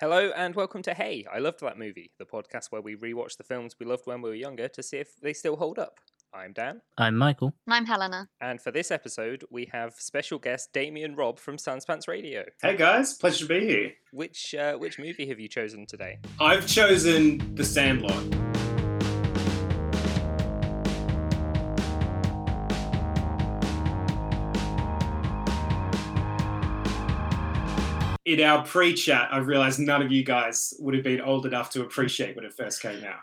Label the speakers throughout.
Speaker 1: Hello and welcome to Hey, I Loved That Movie, the podcast where we rewatch the films we loved when we were younger to see if they still hold up. I'm Dan,
Speaker 2: I'm Michael.
Speaker 3: And I'm Helena.
Speaker 1: and for this episode, we have special guest Damien Robb from Sunspants Radio.
Speaker 4: Hey guys, pleasure to be here.
Speaker 1: Which uh, which movie have you chosen today?
Speaker 4: I've chosen The Sandlot. In our pre-chat, I realized none of you guys would have been old enough to appreciate when it first came out.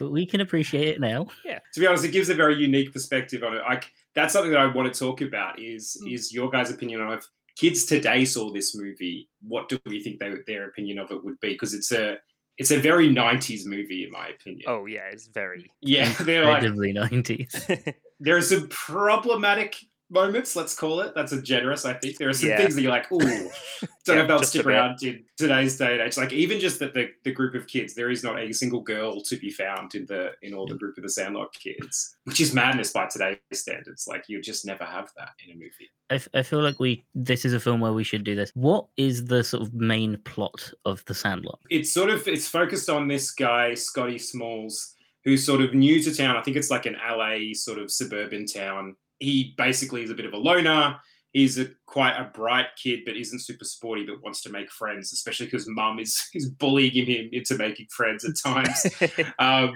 Speaker 2: But we can appreciate it now. Yeah.
Speaker 4: To be honest, it gives a very unique perspective on it. Like that's something that I want to talk about. Is
Speaker 3: Mm.
Speaker 4: is your guys' opinion on if kids today saw this movie? What do we think they, their opinion of it would be? Because it's a it's a very '90s movie, in my opinion.
Speaker 1: Oh yeah, it's very.
Speaker 4: yeah, they're like
Speaker 2: 90s.
Speaker 4: there are some problematic moments, let's call it. That's a generous, I think. There are some
Speaker 1: Yeah.
Speaker 4: things that you're like, ooh, don't
Speaker 1: Yeah,
Speaker 4: know if they'll
Speaker 1: just a
Speaker 4: stick around in today's day and age. Like even just that the, the group of kids, there is not a single girl to be found in the in all the group of the Sandlot kids, which is madness by today's standards. Like you just never have that in a movie.
Speaker 2: I, f- I feel like we this is a film where we should do this. What is the sort of main plot of The Sandlot?
Speaker 4: It's sort of it's focused on this guy, Scotty Smalls, who's sort of new to town. I think it's like an LA sort of suburban town. He basically is a bit of a loner. He's a quite a bright kid, but isn't super sporty, but wants to make friends, especially because mum is is bullying him into making friends at times. um,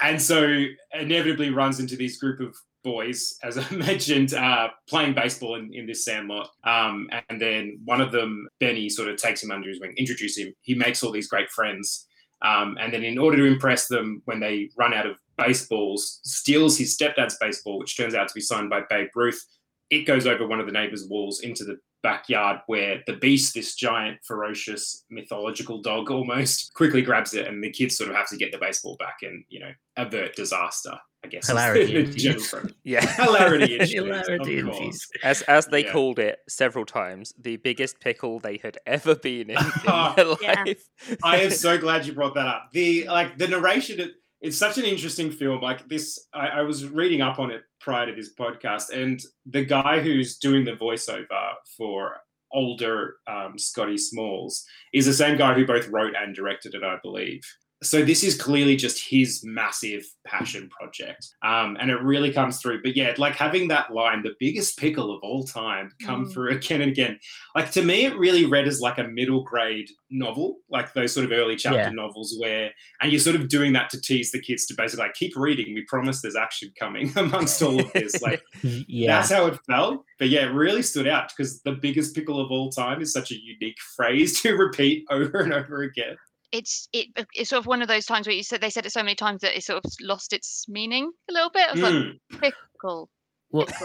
Speaker 4: and so inevitably runs into this group of boys, as I mentioned, uh, playing baseball in, in this sandlot. Um, and then one of them, Benny, sort of takes him under his wing, introduces him. He makes all these great friends. Um, and then, in order to impress them, when they run out of baseballs, steals his stepdad's baseball, which turns out to be signed by Babe Ruth. It goes over one of the neighbor's walls into the backyard where the beast, this giant, ferocious, mythological dog almost, quickly grabs it, and the kids sort of have to get the baseball back and, you know, avert disaster, I guess.
Speaker 2: Hilarity
Speaker 4: the
Speaker 2: infused.
Speaker 4: general premise.
Speaker 1: yeah.
Speaker 4: Hilarity infused,
Speaker 2: Hilarity
Speaker 4: of
Speaker 2: infused.
Speaker 4: course.
Speaker 1: As as they
Speaker 4: Yeah.
Speaker 1: called it several times, the biggest pickle they had ever been in, in their
Speaker 3: Yeah.
Speaker 4: I am so glad you brought that up. The like the narration. It, it's such an interesting film. Like this, I, I was reading up on it prior to this podcast, and the guy who's doing the voiceover for older um, Scotty Smalls is the same guy who both wrote and directed it, I believe. So this is clearly just his massive passion project, um, and it really comes through. But yeah, like having that line, "the biggest pickle of all time," come
Speaker 3: Mm.
Speaker 4: through again and again. Like to me, it really read as like a middle grade novel, like those sort of early chapter
Speaker 2: Yeah.
Speaker 4: novels where, and you're sort of doing that to tease the kids to basically like keep reading. We promise there's action coming amongst all of this. Like
Speaker 2: yeah.
Speaker 4: that's how it felt. But yeah, it really stood out because the biggest pickle of all time is such a unique phrase to repeat over and over again.
Speaker 3: It's it it's sort of one of those times where you said they said it so many times that it sort of lost its meaning a little bit. I was like,
Speaker 4: Mm.
Speaker 3: pickle,
Speaker 2: Well,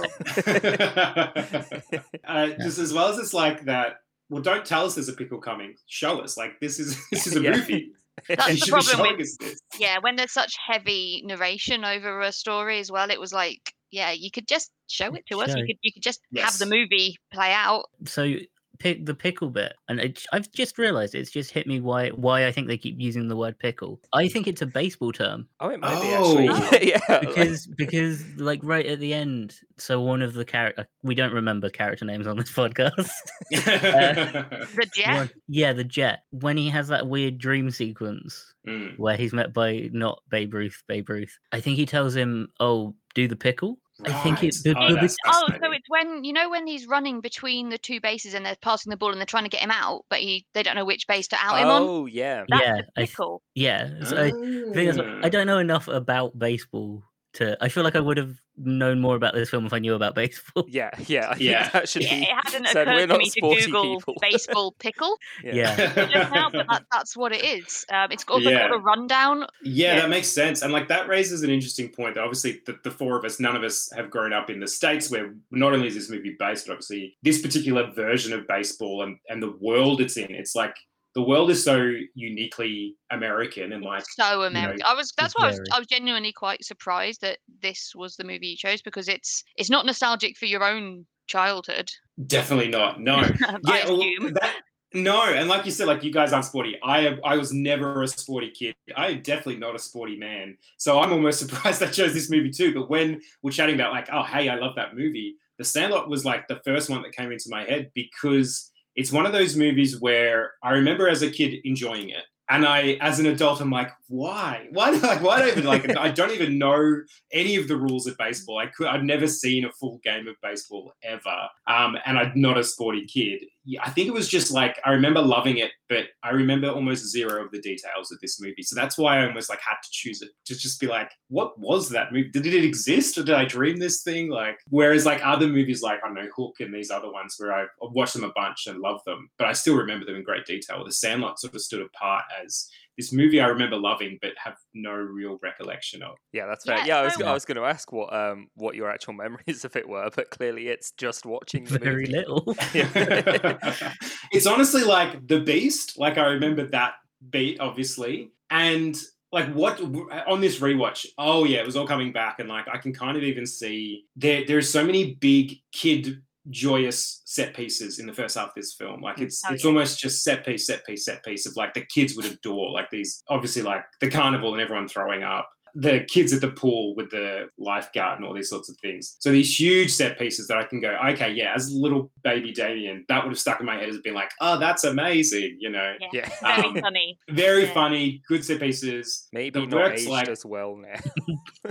Speaker 4: uh, just as well as it's like that. Well, don't tell us there's a pickle coming. Show us. Like this is this is a
Speaker 1: Yeah.
Speaker 4: movie.
Speaker 3: That's
Speaker 4: you
Speaker 3: the problem with
Speaker 4: this.
Speaker 3: yeah, when there's such heavy narration over a story as well, it was like yeah, you could just show it to us. You could you could just have the movie play out.
Speaker 2: so pick the pickle bit, and it, I've just realised it's just hit me why why I think they keep using the word pickle. I think it's a baseball term
Speaker 1: Oh, it might
Speaker 4: Oh.
Speaker 1: be actually. yeah.
Speaker 2: because because like right at the end, so one of the character we don't remember character names on this podcast.
Speaker 3: The jet.
Speaker 2: One- yeah, the jet. When he has that weird dream sequence
Speaker 4: Mm.
Speaker 2: where he's met by not Babe Ruth, Babe Ruth. I think he tells him, "Oh, do the pickle." I think it's the-
Speaker 4: oh,
Speaker 2: the-
Speaker 4: that's
Speaker 3: Oh, so it's when you know when he's running between the two bases and they're passing the ball and they're trying to get him out, but he they don't know which base to out him on.
Speaker 1: oh yeah.
Speaker 3: That's
Speaker 2: yeah,
Speaker 3: the
Speaker 2: I th- yeah. So I think that's what-. I mm. don't know enough about baseball to. I feel like I would have known more about this film if I knew about baseball.
Speaker 1: Yeah, yeah. I think
Speaker 4: Yeah.
Speaker 1: that should
Speaker 3: Yeah,
Speaker 1: be
Speaker 3: it hadn't
Speaker 1: said.
Speaker 3: Occurred to me to Google
Speaker 1: people.
Speaker 3: baseball pickle
Speaker 2: Yeah.
Speaker 3: just now, but that, that's what it is. Um, it's also
Speaker 4: Yeah.
Speaker 3: got a rundown.
Speaker 4: Yeah,
Speaker 3: Yeah.
Speaker 4: that makes sense. And like that raises an interesting point. That obviously, the, the four of us, none of us have grown up in the States where not only is this movie based, but obviously this particular version of baseball and, and the world it's in, it's like the world is so uniquely American and like,
Speaker 3: So
Speaker 4: know,
Speaker 3: American. I was that's why I was. I was genuinely quite surprised that this was the movie you chose because it's it's not nostalgic for your own childhood.
Speaker 4: definitely not. No. Yeah, well, that, no, and like you said, like you guys aren't sporty. I I was never a sporty kid. I am definitely not a sporty man. So I'm almost surprised I chose this movie too. But when we're chatting about like, oh hey, I love that movie, The Sandlot was like the first one that came into my head because it's one of those movies where I remember as a kid enjoying it. And I, as an adult, I'm like, why? Why? Like, why do I even like? I don't even know any of the rules of baseball. I could, I've never seen a full game of baseball ever, um, and I'm not a sporty kid. I think it was just like I remember loving it, but I remember almost zero of the details of this movie. So that's why I almost like had to choose it to just be like, what was that movie? Did it exist, or did I dream this thing? Like, whereas like other movies, like I don't know Hook and these other ones, where I've watched them a bunch and love them, but I still remember them in great detail. The Sandlot sort of stood apart as this movie I remember loving but have no real recollection of.
Speaker 1: Yeah, that's fair.
Speaker 3: Yeah,
Speaker 1: Yeah, I was
Speaker 3: no-
Speaker 1: I was going to ask what um what your actual memories of it were, but clearly it's just watching the
Speaker 2: Very
Speaker 1: movie.
Speaker 2: little.
Speaker 4: it's honestly like The Beast. Like I remember that beat, obviously, and like what on this rewatch. Oh yeah, it was all coming back, and like I can kind of even see there. There's so many big kid joyous set pieces in the first half of this film. Like mm, it's
Speaker 3: Oh,
Speaker 4: it's
Speaker 3: yeah.
Speaker 4: almost just set piece, set piece, set piece of like the kids would adore. Like these, obviously, like the carnival and everyone throwing up. The kids at the pool with the lifeguard and all these sorts of things. So these huge set pieces that I can go, okay, yeah, as little baby Damien, that would have stuck in my head as being like, oh, that's amazing, you know.
Speaker 1: Yeah,
Speaker 3: Very
Speaker 4: Um,
Speaker 3: funny.
Speaker 4: Very
Speaker 3: Yeah.
Speaker 4: funny, good set pieces.
Speaker 1: maybe
Speaker 4: the
Speaker 1: not
Speaker 4: work's
Speaker 1: aged
Speaker 4: like-
Speaker 1: as well now.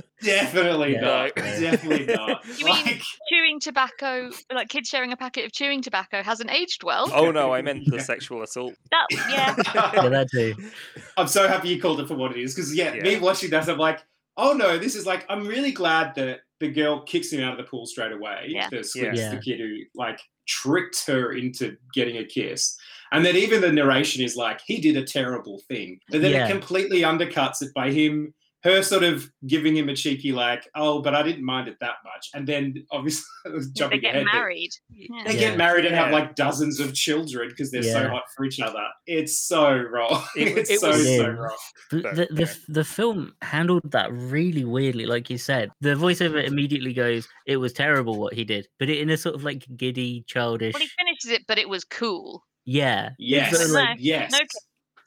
Speaker 4: Definitely
Speaker 2: Yeah.
Speaker 4: not. Definitely not.
Speaker 3: You mean-
Speaker 4: Like,
Speaker 3: Chewing tobacco, like kids sharing a packet of chewing tobacco, hasn't aged well.
Speaker 1: oh no, I meant the
Speaker 4: Yeah.
Speaker 1: sexual assault.
Speaker 3: That yeah.
Speaker 2: yeah, that too.
Speaker 4: I'm so happy you called it for what it is because yeah, me watching that, I'm like, oh no, this is like, I'm really glad that the girl kicks him out of the pool straight away.
Speaker 3: Yeah.
Speaker 4: The Squeaks,
Speaker 2: Yeah.
Speaker 4: the kid who like tricked her into getting a kiss. And then even the narration is like, he did a terrible thing. But then
Speaker 2: Yeah.
Speaker 4: it completely undercuts it by him, her sort of giving him a cheeky like, oh, but I didn't mind it that much. And then obviously
Speaker 3: they
Speaker 4: jumping
Speaker 3: get
Speaker 4: ahead. but
Speaker 3: married. Yeah.
Speaker 4: They
Speaker 2: Yeah.
Speaker 4: get married and have like dozens of children because they're so hot for each other. It's so wrong.
Speaker 1: It-
Speaker 4: it's
Speaker 1: it
Speaker 4: so
Speaker 1: was-
Speaker 4: so
Speaker 2: Yeah.
Speaker 4: wrong.
Speaker 2: The,
Speaker 1: But,
Speaker 2: the, the, the film handled that really weirdly, like you said. The voiceover immediately goes, "It was terrible what he did," but it in a sort of like giddy, childish.
Speaker 3: Well, he finishes it, but it was cool.
Speaker 2: Yeah,
Speaker 4: Yes,
Speaker 2: sort of
Speaker 3: No,
Speaker 2: like,
Speaker 4: yes.
Speaker 3: no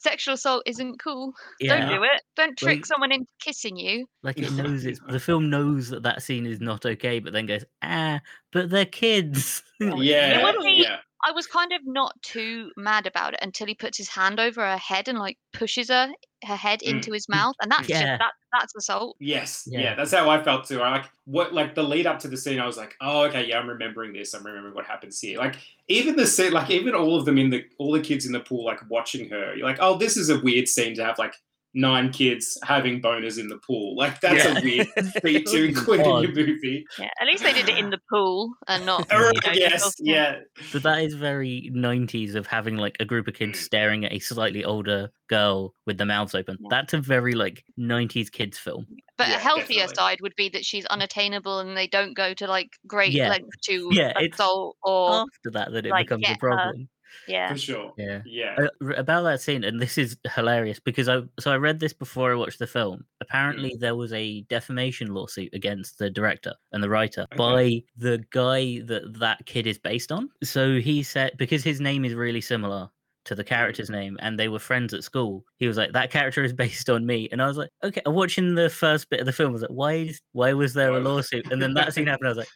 Speaker 3: Sexual assault isn't cool.
Speaker 2: yeah,
Speaker 3: Don't do it. Don't trick
Speaker 2: Like-
Speaker 3: someone into kissing you.
Speaker 2: like it knows it's the film knows that that scene is not okay, but then goes, "Ah, but they're kids."
Speaker 4: Yeah,
Speaker 3: It would be-
Speaker 4: yeah.
Speaker 3: I was kind of not too mad about it until he puts his hand over her head and like pushes her her head
Speaker 4: Mm.
Speaker 3: into his mouth, and that's
Speaker 2: Yeah.
Speaker 3: just that that's assault.
Speaker 4: Yes, yeah.
Speaker 2: Yeah.
Speaker 4: that's how I felt too. I like what like the lead up to the scene. I was like, oh, okay, yeah, I'm remembering this. I'm remembering what happens here. Like even the scene, like even all of them in the all the kids in the pool, like watching her. You're like, oh, this is a weird scene to have like nine kids having boners in the pool. Like that's
Speaker 2: Yeah.
Speaker 4: a weird feat to
Speaker 2: Really
Speaker 4: include in
Speaker 2: odd.
Speaker 4: your movie.
Speaker 3: Yeah, at least they did it in the pool and not.
Speaker 4: Oh,
Speaker 3: you know,
Speaker 4: yes, yeah,
Speaker 2: But that is very 90s of having like a group of kids
Speaker 4: Mm.
Speaker 2: staring at a slightly older girl with their mouths open.
Speaker 3: Yeah.
Speaker 2: That's a very like 90s kids film.
Speaker 3: But
Speaker 4: Yeah,
Speaker 3: a healthier
Speaker 4: definitely.
Speaker 3: side would be that she's unattainable and they don't go to like great
Speaker 2: Yeah.
Speaker 3: length to
Speaker 2: Yeah, it's-
Speaker 3: assault or
Speaker 2: After that, that it
Speaker 3: like,
Speaker 2: becomes a
Speaker 3: problem. her.
Speaker 2: Problem.
Speaker 3: yeah.
Speaker 4: for sure.
Speaker 2: Yeah.
Speaker 4: Yeah,
Speaker 2: Uh, about that scene, and this is hilarious because I so I read this before I watched the film.
Speaker 4: Mm.
Speaker 2: Apparently, there was a defamation lawsuit against the director and the writer
Speaker 4: Okay.
Speaker 2: by the guy that that kid is based on. So he said because his name is really similar to the character's name, and they were friends at school. He was like, "That character is based on me," and I was like, "Okay." I'm watching the first bit of the film, I was like, "Why? Why was there a lawsuit?" And then that scene happened. I was like,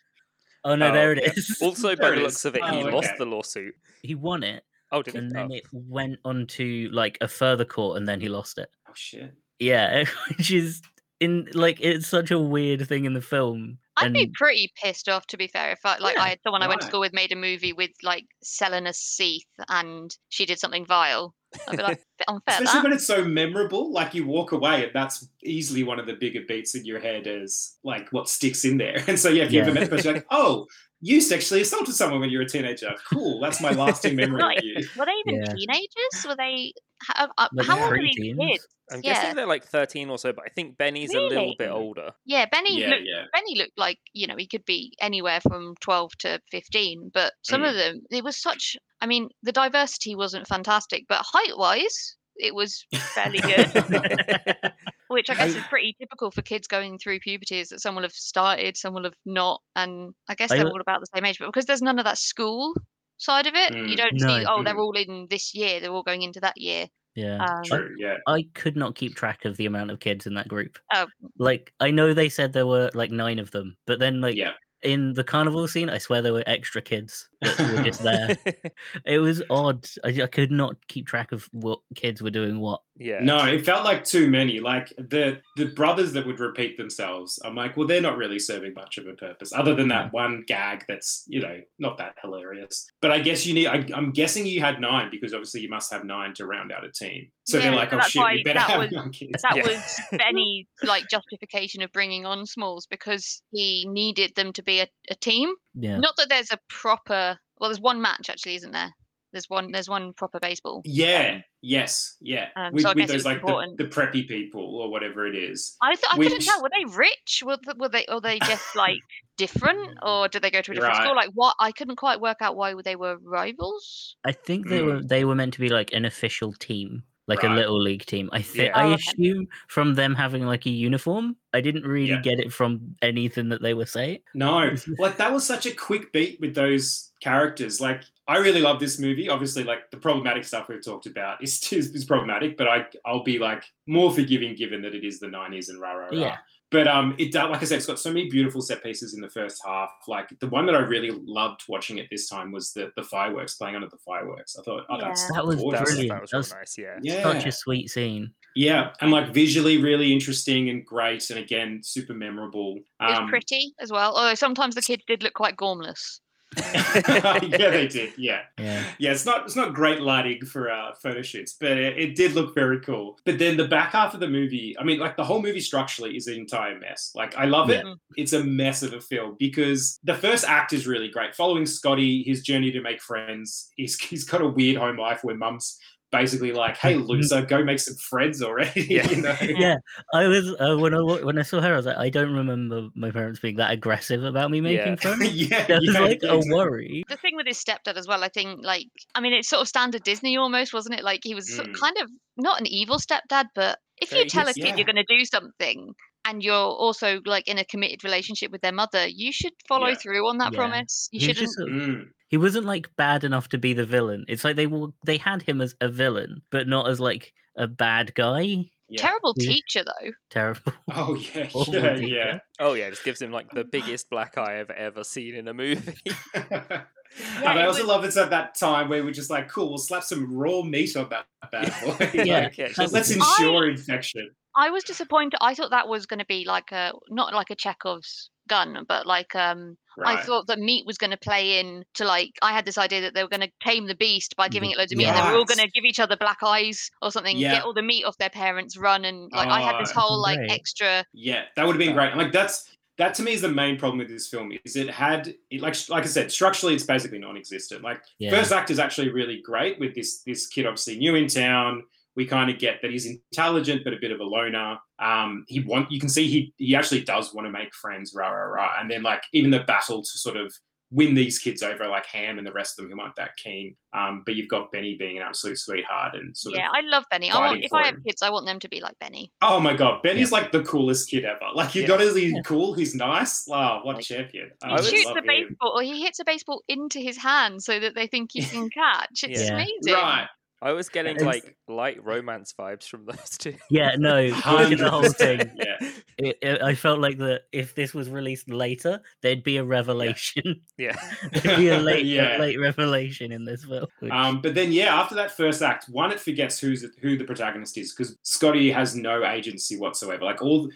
Speaker 2: "Oh no,
Speaker 4: Oh,
Speaker 2: there it
Speaker 1: yeah.
Speaker 2: is."
Speaker 1: Also, by
Speaker 4: There
Speaker 1: the
Speaker 4: it
Speaker 1: looks
Speaker 4: is.
Speaker 1: of it, he
Speaker 4: Oh,
Speaker 1: lost
Speaker 4: okay.
Speaker 1: the lawsuit.
Speaker 2: he won it,
Speaker 1: Oh, did he?
Speaker 2: and
Speaker 1: Oh.
Speaker 2: then it went on to like a further court, and then he lost it.
Speaker 4: oh shit.
Speaker 2: Yeah, which is in like it's such a weird thing in the film.
Speaker 3: I'd be pretty pissed off to be fair if I like
Speaker 2: Yeah,
Speaker 3: I had someone I went to school with made a movie with like Selena Seath and she did something vile. I'd be like, unfair
Speaker 4: Especially
Speaker 3: that.
Speaker 4: when it's so memorable, like you walk away and that's easily one of the bigger beats in your head as like what sticks in there. And so yeah, if you
Speaker 2: Yeah.
Speaker 4: ever met the person, you're like, oh, you sexually assaulted someone when you were a teenager. Cool, that's my lasting memory of you.
Speaker 3: Were they even
Speaker 2: Yeah.
Speaker 3: teenagers? Were they? How, uh,
Speaker 2: Like
Speaker 3: how old are these kids?
Speaker 1: I'm
Speaker 3: yeah.
Speaker 1: guessing they're like 13 or so, but I think Benny's a little bit older.
Speaker 3: Yeah, Benny
Speaker 4: Yeah,
Speaker 3: looked.
Speaker 4: yeah.
Speaker 3: Benny looked like you know he could be anywhere from twelve to fifteen, but some
Speaker 4: Mm.
Speaker 3: of them it was such. I mean, the diversity wasn't fantastic, but height wise, it was fairly good. Which I guess
Speaker 2: I-
Speaker 3: is pretty typical for kids going through puberty is that some will have started, some will have not, and I guess
Speaker 2: I
Speaker 3: they're all about the same age. But because there's none of that school side of it, you
Speaker 4: Mm.
Speaker 3: don't
Speaker 2: No.
Speaker 3: see, oh, they're
Speaker 4: Mm.
Speaker 3: all in this year, they're all going into that year.
Speaker 2: yeah.
Speaker 3: Um,
Speaker 4: True, yeah.
Speaker 2: I could not keep track of the amount of kids in that group.
Speaker 3: Oh.
Speaker 2: Like I know they said there were like nine of them, but then like
Speaker 4: Yeah.
Speaker 2: in the carnival scene, I swear there were extra kids that were just there. It was odd. I, I could not keep track of what kids were doing what.
Speaker 1: Yeah.
Speaker 4: No, it felt like too many. Like the the brothers that would repeat themselves. I'm like, well, they're not really serving much of a purpose, other than that mm-hmm. one gag that's you know not that hilarious. But I guess you need. I, I'm guessing you had nine because obviously you must have nine to round out a team. So they're like,
Speaker 3: so
Speaker 4: oh shit,
Speaker 3: why
Speaker 4: we better
Speaker 3: that
Speaker 4: have
Speaker 3: was-
Speaker 4: young kids.
Speaker 3: That
Speaker 1: Yeah.
Speaker 3: was Benny's like justification of bringing on Smalls because he needed them to be a, a team.
Speaker 2: Yeah.
Speaker 3: Not that there's a proper. Well, there's one match actually, isn't there? There's one. There's one proper baseball.
Speaker 4: Yeah. Yes. Yeah.
Speaker 3: Um,
Speaker 4: with
Speaker 3: so
Speaker 4: with those like the, the preppy people or whatever it is.
Speaker 3: I, th- I couldn't tell. Were they rich? Were, th- were they? Or they just like different? Or did they go to a different
Speaker 4: Right.
Speaker 3: school? Like what? I couldn't quite work out why they were rivals.
Speaker 2: I think they
Speaker 4: Mm.
Speaker 2: were they were meant to be like an official team, like a little league team. I think
Speaker 1: Yeah.
Speaker 2: I
Speaker 3: Oh, okay.
Speaker 2: assume from them having like a uniform. I didn't really
Speaker 4: Yeah.
Speaker 2: get it from anything that they were saying.
Speaker 4: No, like that was such a quick beat with those characters. Like I really love this movie. Obviously, like the problematic stuff we've talked about is is, is problematic, but I I'll be like more forgiving given that it is the '90s and rah rah rah.
Speaker 2: Yeah.
Speaker 4: But um, it does like I said, it's got so many beautiful set pieces in the first half. Like the one that I really loved watching it this time was the the fireworks playing under the fireworks. I thought, oh, that's
Speaker 2: That was
Speaker 4: gorgeous.
Speaker 2: Brilliant.
Speaker 1: that was
Speaker 2: That
Speaker 1: real
Speaker 2: was
Speaker 1: nice. Yeah.
Speaker 4: yeah,
Speaker 2: Such a sweet scene.
Speaker 4: yeah, and like visually really interesting and great, and again super memorable.
Speaker 3: It was
Speaker 4: Um,
Speaker 3: pretty as well. Although sometimes the kids did look quite gormless.
Speaker 4: yeah, they did. Yeah.
Speaker 2: Yeah.
Speaker 4: yeah, it's not it's not great lighting for uh, photo shoots, but it, it did look very cool. But then the back half of the movie, I mean, like the whole movie structurally is an entire mess. Like I love it. It's a mess of a film because the first act is really great. Following Scotty, his journey to make friends, he's he's got a weird home life where mum's basically like, "Hey, loser, go make some friends already."
Speaker 1: Yeah.
Speaker 4: you know?
Speaker 2: Yeah, I was uh, when I when I saw her, I was like, I don't remember my parents being that aggressive about me making
Speaker 1: Yeah.
Speaker 2: friends.
Speaker 4: yeah,
Speaker 2: That was
Speaker 4: yeah,
Speaker 2: like a worry.
Speaker 3: The thing with his stepdad as well, I think, like, I mean, it's sort of standard Disney almost, wasn't it? Like, he was sort-
Speaker 4: Mm.
Speaker 3: kind of not an evil stepdad, but if
Speaker 1: Very
Speaker 3: you tell a kid
Speaker 4: yeah.
Speaker 3: you're going to do something and you're also like in a committed relationship with their mother, you should follow
Speaker 4: Yeah.
Speaker 3: through on that
Speaker 2: Yeah.
Speaker 3: promise. You
Speaker 2: He was
Speaker 3: shouldn't.
Speaker 2: just
Speaker 4: Mm.
Speaker 2: he wasn't like bad enough to be the villain. It's like they were they had him as a villain, but not as like a bad guy.
Speaker 4: Yeah.
Speaker 3: Terrible teacher though.
Speaker 2: Terrible.
Speaker 4: Oh yeah,
Speaker 2: Awful
Speaker 4: yeah, yeah.
Speaker 1: Oh yeah, just gives him like the biggest black eye I've ever seen in a movie.
Speaker 4: and I also
Speaker 3: was-
Speaker 4: love it's at that time where we're just like, cool, we'll slap some raw meat on that bad boy.
Speaker 2: Yeah.
Speaker 4: Like,
Speaker 1: yeah, it's
Speaker 2: that
Speaker 1: just-
Speaker 4: let's
Speaker 2: was-
Speaker 4: ensure infection.
Speaker 3: I was disappointed. I thought that was going to be like a not like a Chekhov's gun, but like um
Speaker 4: Right.
Speaker 3: I thought that meat was going to play in to like I had this idea that they were going to tame the beast by giving it loads of meat, and they were all going to give each other black eyes or something,
Speaker 4: Yeah.
Speaker 3: get all the meat off their parents, run, and like I had this
Speaker 4: Oh,
Speaker 3: whole like
Speaker 2: great.
Speaker 3: extra.
Speaker 4: Yeah, that would have been great. And like that's that to me is the main problem with this film is it had it like like I said structurally it's basically non-existent. Like
Speaker 2: Yeah.
Speaker 4: first act is actually really great with this this kid obviously new in town. We kind of get that he's intelligent but a bit of a loner. Um, he want you can see he he actually does want to make friends, rah rah rah. And then like even the battle to sort of win these kids over, like Ham and the rest of them who aren't that keen. Um, but you've got Benny being an absolute sweetheart and sort
Speaker 3: Yeah,
Speaker 4: of
Speaker 3: I love Benny. I want if I have
Speaker 4: him.
Speaker 3: kids, I want them to be like Benny.
Speaker 4: Oh my god, Benny's like the coolest kid ever. Like you
Speaker 1: Yeah.
Speaker 4: got to be
Speaker 2: Yeah.
Speaker 4: cool. He's nice. Wow, what a
Speaker 3: Like,
Speaker 4: champion!
Speaker 3: He
Speaker 1: I was-
Speaker 3: shoots
Speaker 4: love
Speaker 3: a
Speaker 4: him.
Speaker 3: baseball, or he hits a baseball into his hand so that they think he can catch. It's
Speaker 2: Yeah.
Speaker 3: amazing.
Speaker 4: Right.
Speaker 1: I was getting
Speaker 2: It's-
Speaker 1: like light romance vibes from those two.
Speaker 2: Yeah, no, look the whole thing.
Speaker 4: Yeah.
Speaker 2: It, it, I felt like that if this was released later, there'd be a revelation.
Speaker 1: Yeah.
Speaker 2: there'd be a late, a
Speaker 4: Yeah.
Speaker 2: late revelation in this film. which-
Speaker 4: Um, but then, yeah, after that first act, one, it forgets who's who the protagonist is because Scotty has no agency whatsoever. Like all re-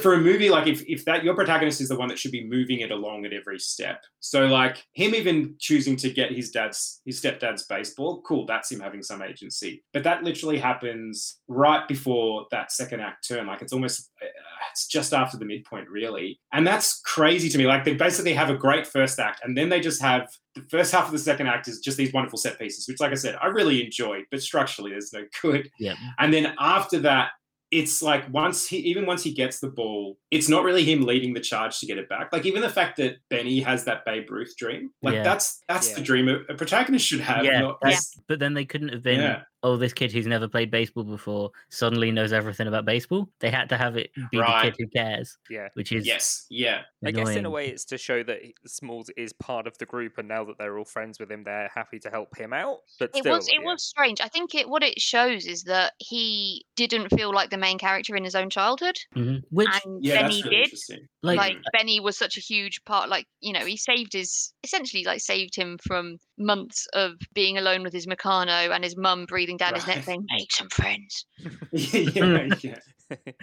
Speaker 4: for a movie, like if if that your protagonist is the one that should be moving it along at every step. So like him even choosing to get his dad's his stepdad's baseball, cool, that's him having some agency. But that literally happens right before that second act turn. Like it's almost uh, it's just after the midpoint, really, and that's crazy to me. Like they basically have a great first act, and then they just have the first half of the second act is just these wonderful set pieces, which, like I said, I really enjoyed, but structurally, there's no good.
Speaker 2: yeah,
Speaker 4: And then after that, it's like once he, even once he gets the ball, it's not really him leading the charge to get it back. Like even the fact that Benny has that Babe Ruth dream, like
Speaker 2: Yeah.
Speaker 4: that's that's
Speaker 1: Yeah.
Speaker 4: the dream a, a protagonist should have.
Speaker 2: Yeah,
Speaker 4: not
Speaker 2: that's- but then they couldn't have been
Speaker 4: Yeah.
Speaker 2: Oh, this kid who's never played baseball before suddenly knows everything about baseball. They had to have it be
Speaker 4: Right.
Speaker 2: the kid who cares,
Speaker 1: Yeah.
Speaker 2: which is
Speaker 4: Yes, yeah.
Speaker 1: I guess in a way it's to show that Smalls is part of the group, and now that they're all friends with him, they're happy to help him out. But
Speaker 3: It
Speaker 1: still,
Speaker 3: was it
Speaker 1: yeah.
Speaker 3: was strange. I think it what it shows is that he didn't feel like the main character in his own childhood,
Speaker 2: Mhm. which
Speaker 3: and
Speaker 4: Yeah,
Speaker 3: Benny
Speaker 4: that's really
Speaker 3: did.
Speaker 2: like,
Speaker 3: Like Benny was such a huge part. Like you know, he saved his essentially like saved him from months of being alone with his Meccano and his mum breathing down his neck saying, "Make some friends."
Speaker 4: yeah, yeah.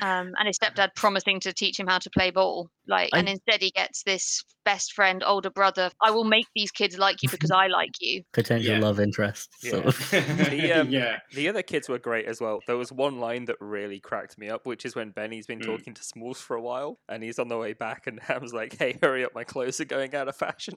Speaker 3: um, and his stepdad promising to teach him how to play ball. Like,
Speaker 2: I-
Speaker 3: and instead he gets this best friend, older brother. I will make these kids like you because I like you.
Speaker 2: potential
Speaker 4: Yeah.
Speaker 2: love interest. sort
Speaker 1: Yeah.
Speaker 2: of.
Speaker 1: The, um,
Speaker 4: yeah.
Speaker 1: The other kids were great as well. There was one line that really cracked me up, which is when Benny's been
Speaker 4: Mm.
Speaker 1: talking to Smalls for a while, and he's on the way back, and Ham's like, "Hey, hurry up! My clothes are going out of fashion."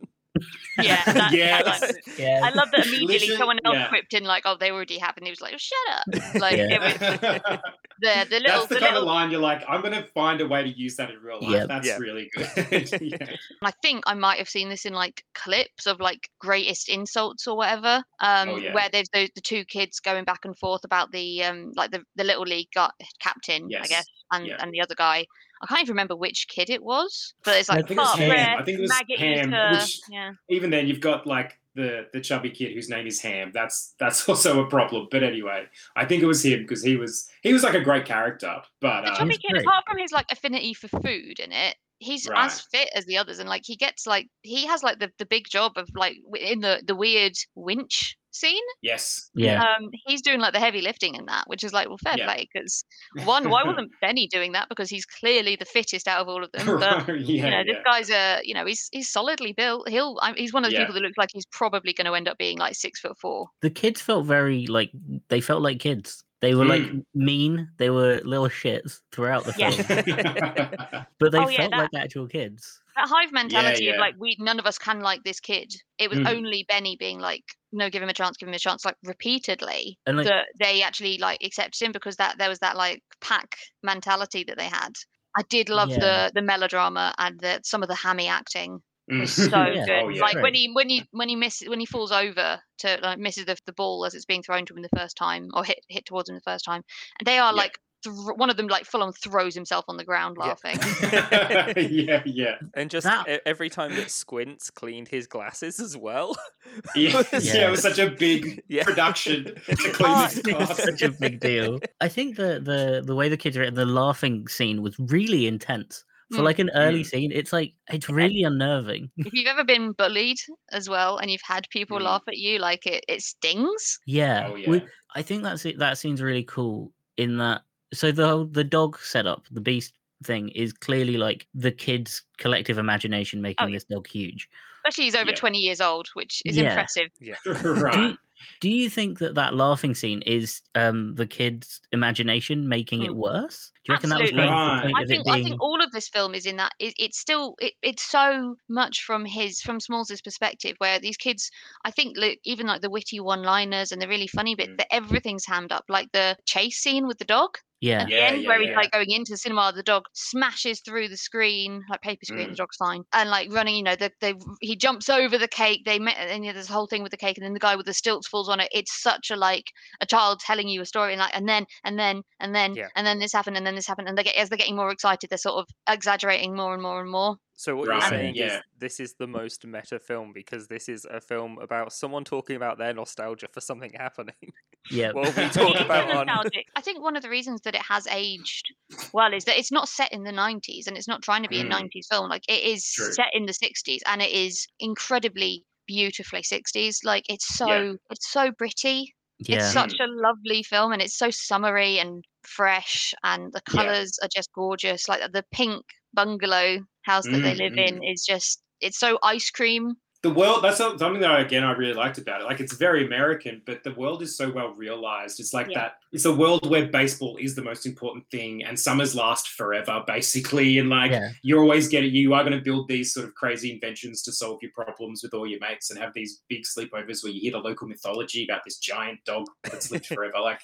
Speaker 3: Yeah, that,
Speaker 4: Yeah,
Speaker 3: that line. I love that immediately
Speaker 4: Listen-
Speaker 3: someone else
Speaker 4: yeah.
Speaker 3: quipped in like, "Oh, they already have," and he was like, oh, "Shut up!" Like
Speaker 2: Yeah.
Speaker 3: it was the the little
Speaker 4: That's the,
Speaker 3: the
Speaker 4: kind
Speaker 3: little.
Speaker 4: of line you're like, I'm gonna find a way to use that in real life.
Speaker 2: Yep.
Speaker 4: That's
Speaker 1: Yeah.
Speaker 4: really good. yeah.
Speaker 3: I think I might have seen this in like clips of like greatest insults or whatever, um,
Speaker 4: Oh, yeah.
Speaker 3: where there's those the two kids going back and forth about the um like the, the little league gu- captain, I guess, and
Speaker 4: Yeah.
Speaker 3: and the other guy. I can't even remember which kid it was, but it's
Speaker 2: I
Speaker 3: like
Speaker 2: think it was Ham.
Speaker 3: breath,
Speaker 4: I think it was
Speaker 3: maggot
Speaker 4: Ham,
Speaker 3: eater.
Speaker 4: which-
Speaker 3: yeah.
Speaker 4: Even then, you've got like the the chubby kid whose name is Ham. That's that's also a problem. But anyway, I think it was him because he was he was like a great character. But
Speaker 3: The
Speaker 4: uh,
Speaker 3: chubby
Speaker 2: He's
Speaker 3: kid,
Speaker 2: great.
Speaker 3: apart from his like affinity for food in it, he's
Speaker 4: Right.
Speaker 3: as fit as the others, and like he gets like he has like the, the big job of like in the the weird winch scene.
Speaker 4: yes,
Speaker 2: Yeah.
Speaker 3: Um, he's doing like the heavy lifting in that, which is like well fair
Speaker 4: Yeah.
Speaker 3: play because one, why wasn't Benny doing that? Because he's clearly the fittest out of all of them. But
Speaker 4: yeah,
Speaker 3: you know,
Speaker 4: yeah.
Speaker 3: this guy's a you know he's he's solidly built. He'll I, he's one of those
Speaker 4: Yeah.
Speaker 3: people that looks like he's probably going to end up being like six foot four.
Speaker 2: the kids felt very like they felt like kids. They were like
Speaker 4: Mm.
Speaker 2: mean. They were little shits throughout the
Speaker 3: Yeah.
Speaker 2: film, but they
Speaker 3: Oh, yeah,
Speaker 2: felt
Speaker 3: that-
Speaker 2: like actual kids.
Speaker 3: That hive mentality of
Speaker 4: yeah.
Speaker 3: like we none of us can like this kid. It was
Speaker 4: Mhm.
Speaker 3: only Benny being like, no, give him a chance, give him a chance, like repeatedly.
Speaker 2: And like,
Speaker 3: that they actually like accepted him because that there was that like pack mentality that they had. I did love
Speaker 2: Yeah.
Speaker 3: the the melodrama and the some of the hammy acting was
Speaker 4: Mm.
Speaker 3: so
Speaker 2: Yeah.
Speaker 3: good.
Speaker 4: Oh, yeah.
Speaker 3: Like when he when he when he misses when he falls over to like misses the, the ball as it's being thrown to him the first time or hit hit towards him the first time, and they are
Speaker 4: Yeah.
Speaker 3: like thr one of them like full on throws himself on the ground laughing.
Speaker 4: yeah, yeah,
Speaker 1: And just
Speaker 2: That-
Speaker 1: e- every time that Squints cleaned his glasses as well.
Speaker 4: yeah,
Speaker 1: was-
Speaker 4: yeah. It was such a big
Speaker 1: Yeah.
Speaker 4: production to clean
Speaker 3: Oh,
Speaker 4: his
Speaker 2: it's
Speaker 4: glasses.
Speaker 2: such a big deal. I think the the the way the kids are the laughing scene was really intense. For
Speaker 3: Mm.
Speaker 2: like an early
Speaker 4: Mm.
Speaker 2: scene, it's like it's really unnerving.
Speaker 3: if you've ever been bullied as well and you've had people
Speaker 4: Mm.
Speaker 3: laugh at you, like it it stings.
Speaker 2: Yeah,
Speaker 4: Oh
Speaker 2: we- I think that's it. That seems really cool in that. So the whole- the dog setup, the beast thing, is clearly like the kids' collective imagination making
Speaker 3: Oh,
Speaker 2: this dog huge.
Speaker 3: Especially he's over
Speaker 4: Yeah.
Speaker 3: 20 years old, which is
Speaker 2: Yeah.
Speaker 3: impressive.
Speaker 2: Do
Speaker 4: right.
Speaker 2: You, do you think that that laughing scene is um the kids' imagination making it
Speaker 3: Mm.
Speaker 2: worse? Do you reckon that was
Speaker 3: Absolutely.
Speaker 2: the
Speaker 4: Right.
Speaker 2: point
Speaker 3: I think
Speaker 2: it
Speaker 3: I think all of this film is in that it, it's still it, it's so much from his from Smalls' perspective where these kids I think look, even like the witty one-liners and the really funny bit
Speaker 4: Mm.
Speaker 3: that everything's hammed up like the chase scene with the dog
Speaker 2: yeah,
Speaker 3: at the
Speaker 4: Yeah,
Speaker 3: end
Speaker 4: yeah,
Speaker 3: where he's
Speaker 4: yeah.
Speaker 3: like going into the cinema the dog smashes through the screen like paper screen the
Speaker 4: Mm.
Speaker 3: dog's fine and like running you know the, the he jumps over the cake they met and you know, there's a whole thing with the cake and then the guy with the stilts falls on it it's such a like a child telling you a story and like and then and then and then
Speaker 1: Yeah.
Speaker 3: and then this happened and then this happened and they get as they're getting more excited they're sort of exaggerating more and more and more
Speaker 1: So what
Speaker 4: Right,
Speaker 1: you're saying is this is the most meta film because this is a film about someone talking about their nostalgia for something happening.
Speaker 2: yeah.
Speaker 1: Well, we
Speaker 3: It
Speaker 1: talk about on.
Speaker 3: I think one of the reasons that it has aged well is that it's not set in the 90s and it's not trying to be a
Speaker 4: Mm.
Speaker 3: 90s film. Like it is
Speaker 4: True.
Speaker 3: set in the 60s and it is incredibly beautifully 60s. Like it's so it's so pretty.
Speaker 2: yeah.
Speaker 3: It's such a lovely film and it's so summery and fresh and the
Speaker 4: Yeah.
Speaker 3: colors are just gorgeous. Like the pink bungalow house that they
Speaker 4: Mm,
Speaker 3: live in is just it's so ice cream.
Speaker 4: the world that's something that I, again I really liked about it. Like it's very American, but the world is so well realized. It's like
Speaker 3: Yeah.
Speaker 4: that. It's a world where baseball is the most important thing, and summers last forever, basically. And like
Speaker 2: Yeah.
Speaker 4: you're always getting, you are going to build these sort of crazy inventions to solve your problems with all your mates, and have these big sleepovers where you hear the local mythology about this giant dog that's lived forever. Like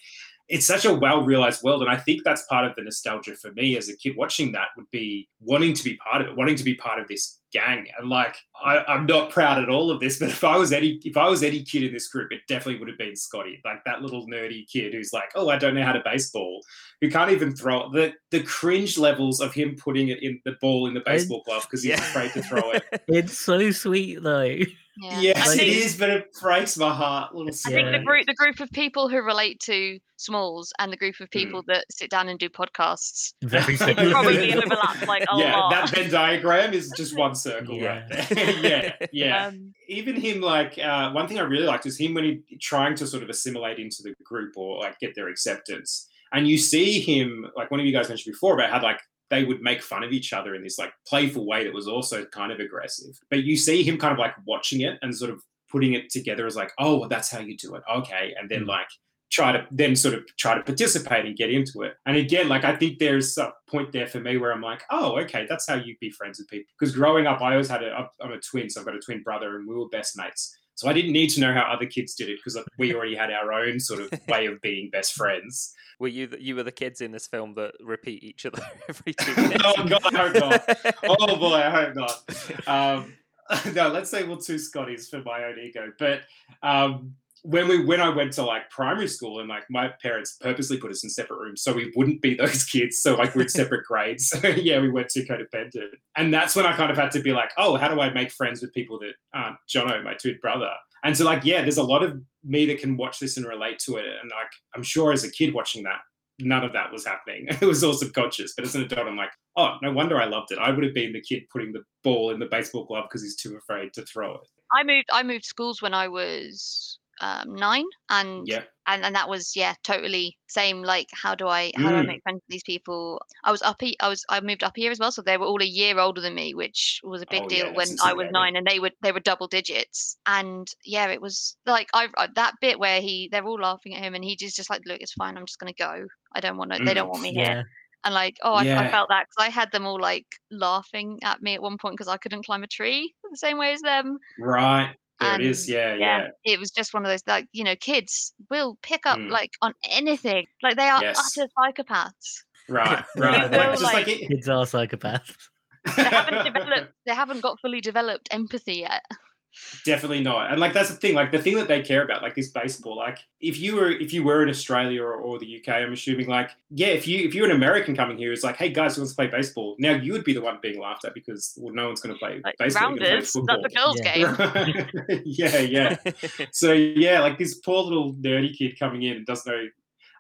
Speaker 4: it's such a well realized world. And I think that's part of the nostalgia for me as a kid watching that would be wanting to be part of it, wanting to be part of this gang. And like, I, I'm not proud at all of this, but if I was any, if I was any kid in this group, it definitely would have been Scotty, like that little nerdy kid who's like, oh, I don't know how to baseball, who can't even throw it. The, the cringe levels of him putting it in the ball in the baseball glove because he's
Speaker 1: Yeah.
Speaker 4: afraid to throw it.
Speaker 2: It's so sweet though.
Speaker 3: Yeah.
Speaker 4: Yes,
Speaker 3: I think,
Speaker 4: is, but it breaks my heart. Little
Speaker 3: I think the group the group of people who relate to Smalls and the group
Speaker 4: Hmm.
Speaker 3: of people that sit down and do podcasts
Speaker 2: Very similar.
Speaker 3: probably overlap like a
Speaker 4: yeah,
Speaker 3: lot.
Speaker 4: that Venn diagram is just one circle right there. yeah, yeah.
Speaker 3: Um,
Speaker 4: Even him, like uh, one thing I really liked is him when he trying to sort of assimilate into the group or like get their acceptance. And you see him, like one of you guys mentioned before about how like they would make fun of each other in this like playful way that was also kind of aggressive. But you see him kind of like watching it and sort of putting it together as like, oh, well, that's how you do it. Okay. And then
Speaker 2: Mm.
Speaker 4: like try to then sort of try to participate and get into it. And again, like I think there's a point there for me where I'm like, oh, okay, that's how you be friends with people. Because growing up, I always had a, I'm a twin, so I've got a twin brother, and we were best mates. So I didn't need to know how other kids did it because we already had our own sort of way of being best friends.
Speaker 1: Were you the, you were the kids in this film that repeat each other every two minutes?
Speaker 4: Oh, God, I hope not. oh boy, I hope not. Um, no, let's say well two Scotties for my own ego. But um, when we when I went to like primary school and like my parents purposely put us in separate rooms so we wouldn't be those kids. So like we're in separate grades. Yeah, we weren't too codependent. And that's when I kind of had to be like, oh, how do I make friends with people that aren't Jono, my twin brother? And so like, yeah, there's a lot of me that can watch this and relate to it. And like I'm sure as a kid watching that, none of that was happening. It was all subconscious. But as an adult, I'm like, oh, no wonder I loved it. I would have been the kid putting the ball in the baseball glove because he's too afraid to throw it.
Speaker 3: I moved I moved schools when I was um, nine, and
Speaker 4: Yeah.
Speaker 3: and and that was yeah totally same. Like how do I how do I
Speaker 4: Mm.
Speaker 3: make friends with these people? I was up he- I was I moved up here as well, so they were all a year older than me, which was a big
Speaker 4: Oh,
Speaker 3: deal
Speaker 4: yeah,
Speaker 3: when I was
Speaker 4: intimidating.
Speaker 3: nine, and they were they were double digits. And yeah, it was like I I- that bit where he they're all laughing at him, and he just just like look, it's fine, I'm just gonna go. I don't want to. They
Speaker 4: Mm.
Speaker 3: don't want me here. And like, oh, I, I felt that because I had them all like laughing at me at one point because I couldn't climb a tree the same way as them.
Speaker 4: Right. There it is.
Speaker 3: And,
Speaker 4: Yeah, yeah.
Speaker 3: It was just one of those like, you know, kids will pick up
Speaker 4: Mm.
Speaker 3: like on anything. Like they are
Speaker 4: Yes.
Speaker 3: utter psychopaths.
Speaker 4: Right,
Speaker 2: They
Speaker 4: right.
Speaker 3: will,
Speaker 4: just
Speaker 3: like-
Speaker 4: like it.
Speaker 2: Kids are psychopaths.
Speaker 3: They haven't developed they haven't got fully developed empathy yet.
Speaker 4: Definitely not. And like that's the thing, like the thing that they care about, like this baseball. Like if you were if you were in Australia or, or the UK, I'm assuming like, yeah, if you if you're an American coming here, it's like, hey guys, who wants to play baseball? Now you would be the one being laughed at because well, no one's gonna play
Speaker 3: Like
Speaker 4: baseball. they're play
Speaker 3: rounders, that's a girls'
Speaker 2: Yeah.
Speaker 3: game.
Speaker 4: game. yeah, yeah. So yeah, like this poor little nerdy kid coming in and doesn't know,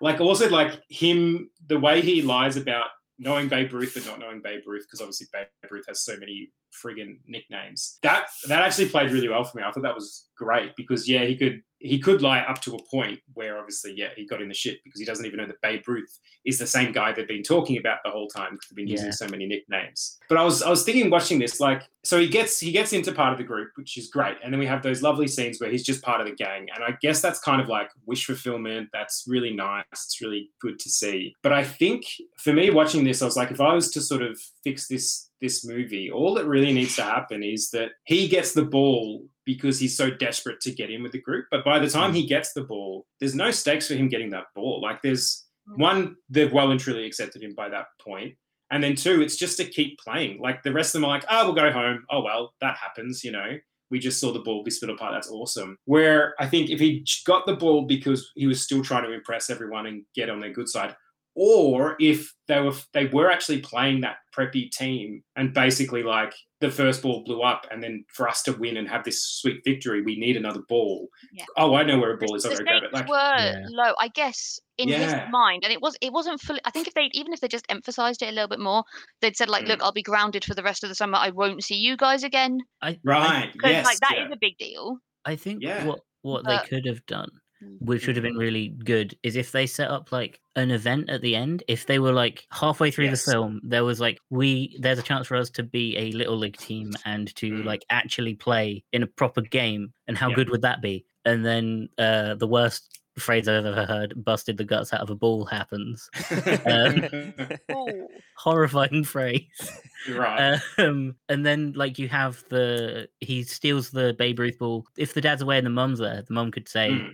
Speaker 4: like also like him, the way he lies about knowing Babe Ruth but not knowing Babe Ruth because obviously Babe Ruth has so many friggin' nicknames. That that actually played really well for me. I thought that was great because yeah, he could he could lie up to a point where obviously yeah he got in the shit because he doesn't even know that Babe Ruth is the same guy they've been talking about the whole time because they've been using so many nicknames. But I was I was thinking watching this like so he gets he gets into part of the group which is great and then we have those lovely scenes where he's just part of the gang and I guess that's kind of like wish fulfillment that's really nice it's really good to see. But I think for me watching this I was like if I was to sort of fix this this movie all that really needs to happen is that he gets the ball because he's so desperate to get in with the group. But by the time he gets the ball there's no stakes for him getting that ball. Like there's one they've well and truly accepted him by that point. And then two it's just to keep playing. Like the rest of them are like oh we'll go home. Oh well that happens you know? We just saw the ball be split apart. That's awesome. Where i think if he got the ball because he was still trying to impress everyone and get on their good side or if they were they were actually playing that preppy team and basically like the first ball blew up and then for us to win and have this sweet victory we need another ball
Speaker 3: Yeah.
Speaker 4: oh i know where a ball is
Speaker 3: the
Speaker 4: i've got to go
Speaker 3: stakes
Speaker 4: like
Speaker 3: were
Speaker 2: Yeah.
Speaker 3: low, I guess, in
Speaker 4: Yeah.
Speaker 3: his mind, and it was it wasn't fully. I think if they even if they just emphasized it a little bit more, they'd said like,
Speaker 4: Mm.
Speaker 3: "Look, I'll be grounded for the rest of the summer. I won't see you guys again."
Speaker 2: I,
Speaker 4: right
Speaker 3: Because
Speaker 4: yes
Speaker 3: like that is
Speaker 4: yeah.
Speaker 3: a big deal.
Speaker 2: I think
Speaker 4: Yeah.
Speaker 2: what what
Speaker 3: But-
Speaker 2: they could have done. Which would have been really good, is if they set up like an event at the end. If they were like halfway through
Speaker 4: Yes.
Speaker 2: the film, there was like we there's a chance for us to be a little league team and to
Speaker 4: Mm.
Speaker 2: like actually play in a proper game. And how
Speaker 4: Yeah.
Speaker 2: good would that be? And then uh the worst phrase I've ever heard, busted the guts out of a ball happens.
Speaker 3: Ooh.
Speaker 2: Horrifying phrase.
Speaker 4: right
Speaker 2: Um, and then like you have the he steals the Babe Ruth ball. If the dad's away and the mum's there, the mum could say,
Speaker 4: Mm.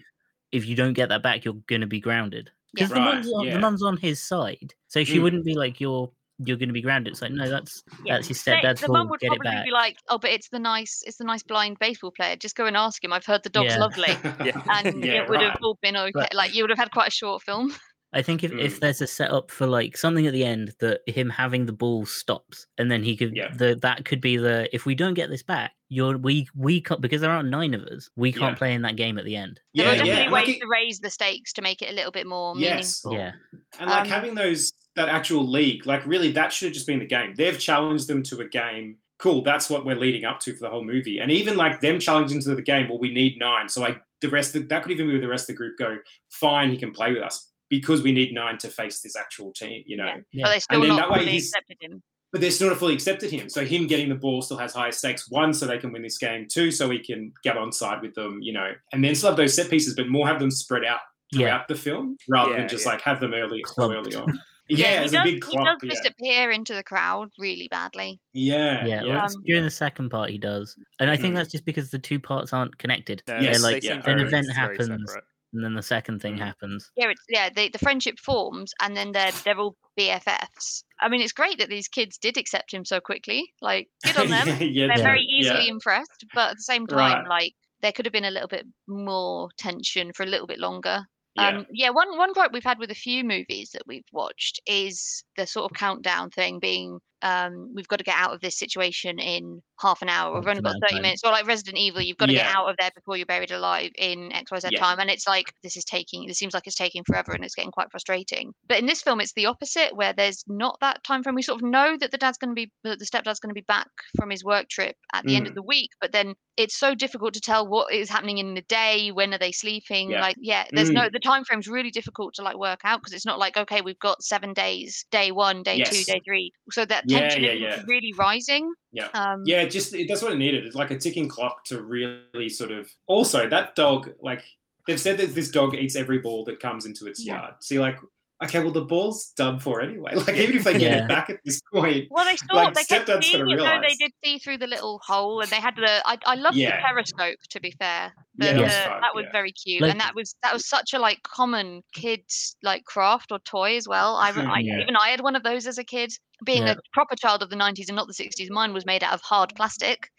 Speaker 2: "If you don't get that back, you're gonna be grounded." because the
Speaker 4: Right,
Speaker 2: mum's on,
Speaker 4: yeah.
Speaker 2: the mum's on his side, so she
Speaker 4: Mm.
Speaker 2: wouldn't be like you're you're going to be grounded. It's like no, that's
Speaker 3: Yeah.
Speaker 2: that's your
Speaker 3: They-
Speaker 2: stepdad's
Speaker 3: the mum
Speaker 2: fault.
Speaker 3: would
Speaker 2: Get it
Speaker 3: probably
Speaker 2: back.
Speaker 3: be like, "Oh, but it's the nice, it's the nice blind baseball player. Just go and ask him. I've heard the dog's
Speaker 2: Yeah.
Speaker 3: lovely."
Speaker 1: Yeah.
Speaker 3: And
Speaker 4: Yeah,
Speaker 3: it would have all been okay.
Speaker 2: But-
Speaker 3: like you would have had quite a short film.
Speaker 2: I think if, if
Speaker 4: Mm.
Speaker 2: there's a setup for like something at the end that him having the ball stops, and then he could
Speaker 4: Yeah.
Speaker 2: the that could be the if we don't get this back, you're we we can't because there aren't nine of us. We can't
Speaker 4: Yeah.
Speaker 2: play in that game at the end.
Speaker 3: there
Speaker 4: yeah,
Speaker 3: are definitely
Speaker 4: yeah.
Speaker 3: ways
Speaker 4: Like it-
Speaker 3: to raise the stakes to make it a little bit more
Speaker 4: yes.
Speaker 3: meaningful.
Speaker 2: Yeah,
Speaker 4: And like
Speaker 3: Um,
Speaker 4: having those that actual league, like really, that should have just been the game. They've challenged them to a game. Cool, that's what we're leading up to for the whole movie. And even like them challenging to the game, well, we need nine. So like the rest of that could even be with the rest of the group go, fine, he can play with us because we need nine to face this actual team, you know.
Speaker 3: Yeah.
Speaker 2: Yeah.
Speaker 3: But they still
Speaker 4: then
Speaker 3: not
Speaker 4: that way
Speaker 3: fully accepted him.
Speaker 4: But they're still not fully accepted him. So him getting the ball still has higher stakes. One, so they can win this game. Two, so he can get on side with them, you know, and then still have those set pieces, but more have them spread out
Speaker 2: yeah.
Speaker 4: throughout the film rather
Speaker 1: Yeah,
Speaker 4: than just
Speaker 1: yeah.
Speaker 4: like have them early so early on. Yeah,
Speaker 3: he
Speaker 4: it's
Speaker 3: does,
Speaker 4: a big
Speaker 3: he does
Speaker 4: Yeah.
Speaker 3: disappear into the crowd really badly.
Speaker 4: Yeah,
Speaker 2: Yeah,
Speaker 4: yeah.
Speaker 3: Um,
Speaker 2: during the second part he does, and I think
Speaker 4: Mm.
Speaker 2: that's just because the two parts aren't connected.
Speaker 1: Yeah,
Speaker 4: Yes,
Speaker 2: like
Speaker 1: they
Speaker 4: yeah.
Speaker 2: an event happens,
Speaker 1: separate.
Speaker 2: And then the second thing
Speaker 4: Mm.
Speaker 2: happens.
Speaker 3: Yeah, it's yeah. They, the friendship forms, and then they're they're all BFFs. I mean, it's great that these kids did accept him so quickly. Like, good on them.
Speaker 4: yeah,
Speaker 3: they're
Speaker 2: Yeah.
Speaker 3: very easily
Speaker 4: yeah.
Speaker 3: impressed, but at the same time,
Speaker 4: Right.
Speaker 3: like there could have been a little bit more tension for a little bit longer.
Speaker 4: Yeah.
Speaker 3: Um, yeah, one one gripe we've had with a few movies that we've watched is the sort of countdown thing being um, we've got to get out of this situation in half an hour. We've only got 30
Speaker 2: time.
Speaker 3: minutes. Or like Resident Evil, you've got to get out of there before you're buried alive in XYZ
Speaker 4: Yeah.
Speaker 3: time. And it's like, this is taking, this seems like it's taking forever and it's getting quite frustrating. But in this film, it's the opposite, where there's not that time frame. We sort of know that the dad's going to be, that the stepdad's going to be back from his work trip at the end of
Speaker 4: Mm.
Speaker 3: the week. But then it's so difficult to tell what is happening in the day. When are they sleeping?
Speaker 4: Yeah.
Speaker 3: Like, yeah, there's
Speaker 4: Mm.
Speaker 3: no, the time frame's really difficult to like work out because it's not like, okay, we've got seven days, day one, day two, day three. So that
Speaker 4: Yeah,
Speaker 3: tension
Speaker 4: yeah,
Speaker 3: is
Speaker 4: yeah.
Speaker 3: really rising.
Speaker 4: Yeah.
Speaker 3: Um,
Speaker 4: Yeah, just it, that's what it needed. It's like a ticking clock to really sort of. Also, that dog, like they've said that this dog eats every ball that comes into its
Speaker 3: Yeah.
Speaker 4: yard. See, like, okay, well the ball's done for anyway. Like even if they get
Speaker 2: Yeah.
Speaker 4: it back at this point,
Speaker 3: Well, they saw
Speaker 4: Like,
Speaker 3: they kept
Speaker 4: stepdad's
Speaker 3: seeing
Speaker 4: gonna
Speaker 3: it though. They did see through the little hole, and they had the. I, I love the periscope. To be fair, the,
Speaker 4: Yeah,
Speaker 2: that
Speaker 3: the-
Speaker 2: was
Speaker 4: fun,
Speaker 3: that was
Speaker 4: yeah.
Speaker 3: very cute,
Speaker 2: Like-
Speaker 3: and that was that was such a like common kids like craft or toy as well. I, re- I even I had one of those as a kid. Being
Speaker 2: Yeah.
Speaker 3: a proper child of the '90s and not the '60s, mine was made out of hard plastic.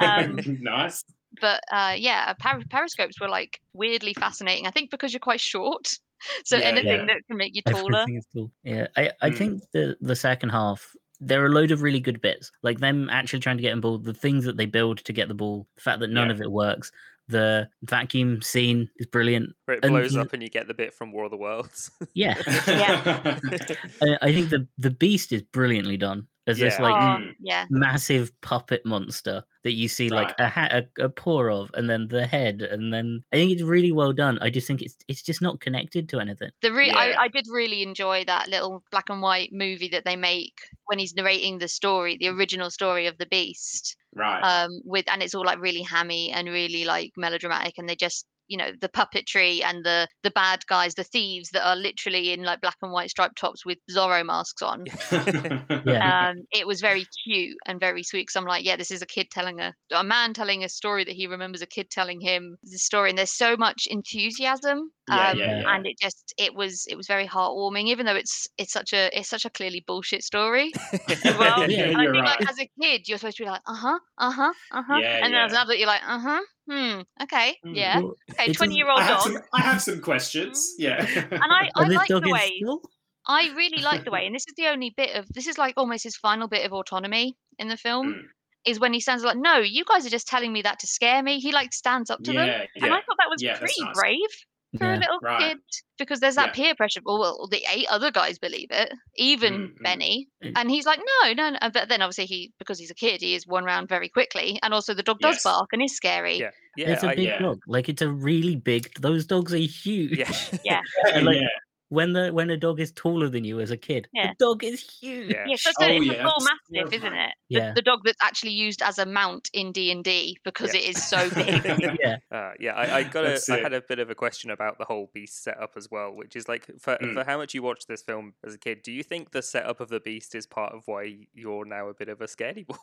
Speaker 3: Um,
Speaker 4: nice.
Speaker 3: But uh, yeah, per- periscopes were like weirdly fascinating. I think because you're quite short, so
Speaker 4: Yeah,
Speaker 3: anything
Speaker 4: yeah.
Speaker 3: that can make you taller.
Speaker 2: Everything is cool. Yeah, I, I
Speaker 4: Mm.
Speaker 2: think the the second half there are a load of really good bits, like them actually trying to get in ball, the things that they build to get the ball, the fact that none
Speaker 4: Yeah.
Speaker 2: of it works. The vacuum scene is brilliant.
Speaker 1: Where it
Speaker 2: And
Speaker 1: blows
Speaker 2: you-
Speaker 1: up and you get the bit from War of the Worlds.
Speaker 2: Yeah,
Speaker 3: Yeah.
Speaker 2: I, I think the the beast is brilliantly done as this like
Speaker 3: Oh, yeah,
Speaker 2: massive puppet monster that you see like a, ha- a a paw of, and then the head, and then I think it's really well done. I just think it's it's just not connected to anything.
Speaker 3: The re-
Speaker 4: Yeah.
Speaker 3: I, I did really enjoy that little black and white movie that they make when he's narrating the story, the original story of the beast.
Speaker 4: right.
Speaker 3: Um, with and it's all like really hammy and really like melodramatic, and they just you know the puppetry and the the bad guys, the thieves that are literally in like black and white striped tops with Zorro masks on.
Speaker 2: Yeah.
Speaker 3: Um, it was very cute and very sweet. Cause I'm like, yeah, this is a kid telling a a man telling a story that he remembers a kid telling him the story, and there's so much enthusiasm.
Speaker 4: Yeah,
Speaker 3: um,
Speaker 4: yeah, yeah.
Speaker 3: And it just it was it was very heartwarming, even though it's it's such a it's such a clearly bullshit story. as well.
Speaker 2: Yeah,
Speaker 3: I
Speaker 4: you're
Speaker 3: think
Speaker 4: right.
Speaker 3: like as a kid, you're supposed to be like, uh huh, uh huh, uh huh,
Speaker 4: Yeah,
Speaker 3: and then as an adult, you're like, uh huh, hmm, okay,
Speaker 4: Hmm.
Speaker 3: yeah,
Speaker 2: Well,
Speaker 3: okay, Twenty-year-old
Speaker 4: I have,
Speaker 3: dog.
Speaker 4: some, I have some questions. Yeah.
Speaker 3: And I I
Speaker 2: and
Speaker 3: like the way
Speaker 2: still-
Speaker 3: I really like the way, and this is the only bit of this is like almost his final bit of autonomy in the film.
Speaker 4: Mm.
Speaker 3: Is when he stands like, no, you guys are just telling me that to scare me. He like stands up to them,
Speaker 4: yeah,
Speaker 3: and I thought that was
Speaker 4: Yeah,
Speaker 3: pretty
Speaker 4: nice.
Speaker 3: brave for
Speaker 2: Yeah.
Speaker 3: a little
Speaker 4: Right.
Speaker 3: kid because there's that
Speaker 4: Yeah.
Speaker 3: peer pressure. Well, well, the eight other guys believe it, even
Speaker 4: Mm, mm.
Speaker 3: Benny,
Speaker 2: Mm.
Speaker 3: and he's like, no, no, no. But then obviously he, because he's a kid, he is one round very quickly, and also the dog does bark and is scary.
Speaker 1: Yeah. Yeah,
Speaker 2: it's a big
Speaker 4: yeah.
Speaker 2: dog. Like it's a really big. Those dogs are huge.
Speaker 1: yeah.
Speaker 3: Yeah.
Speaker 2: And, like,
Speaker 4: yeah.
Speaker 2: When the when a dog is taller than you as a kid,
Speaker 3: Yeah.
Speaker 2: the dog is huge.
Speaker 1: Yeah.
Speaker 3: Yeah, so it's,
Speaker 4: Oh,
Speaker 3: a, it's
Speaker 4: yeah,
Speaker 3: a full
Speaker 4: that's
Speaker 3: mastiff, isn't it? The,
Speaker 2: Yeah.
Speaker 3: the dog that's actually used as a mount in D and D because
Speaker 1: Yeah.
Speaker 3: it is so big.
Speaker 2: yeah.
Speaker 1: Uh, yeah, I, I got a,
Speaker 4: That's
Speaker 1: I
Speaker 4: it.
Speaker 1: had a bit of a question about the whole beast setup as well, which is like for
Speaker 4: Mm.
Speaker 1: for how much you watched this film as a kid, do you think the setup of the beast is part of why you're now a bit of a scaredy boy?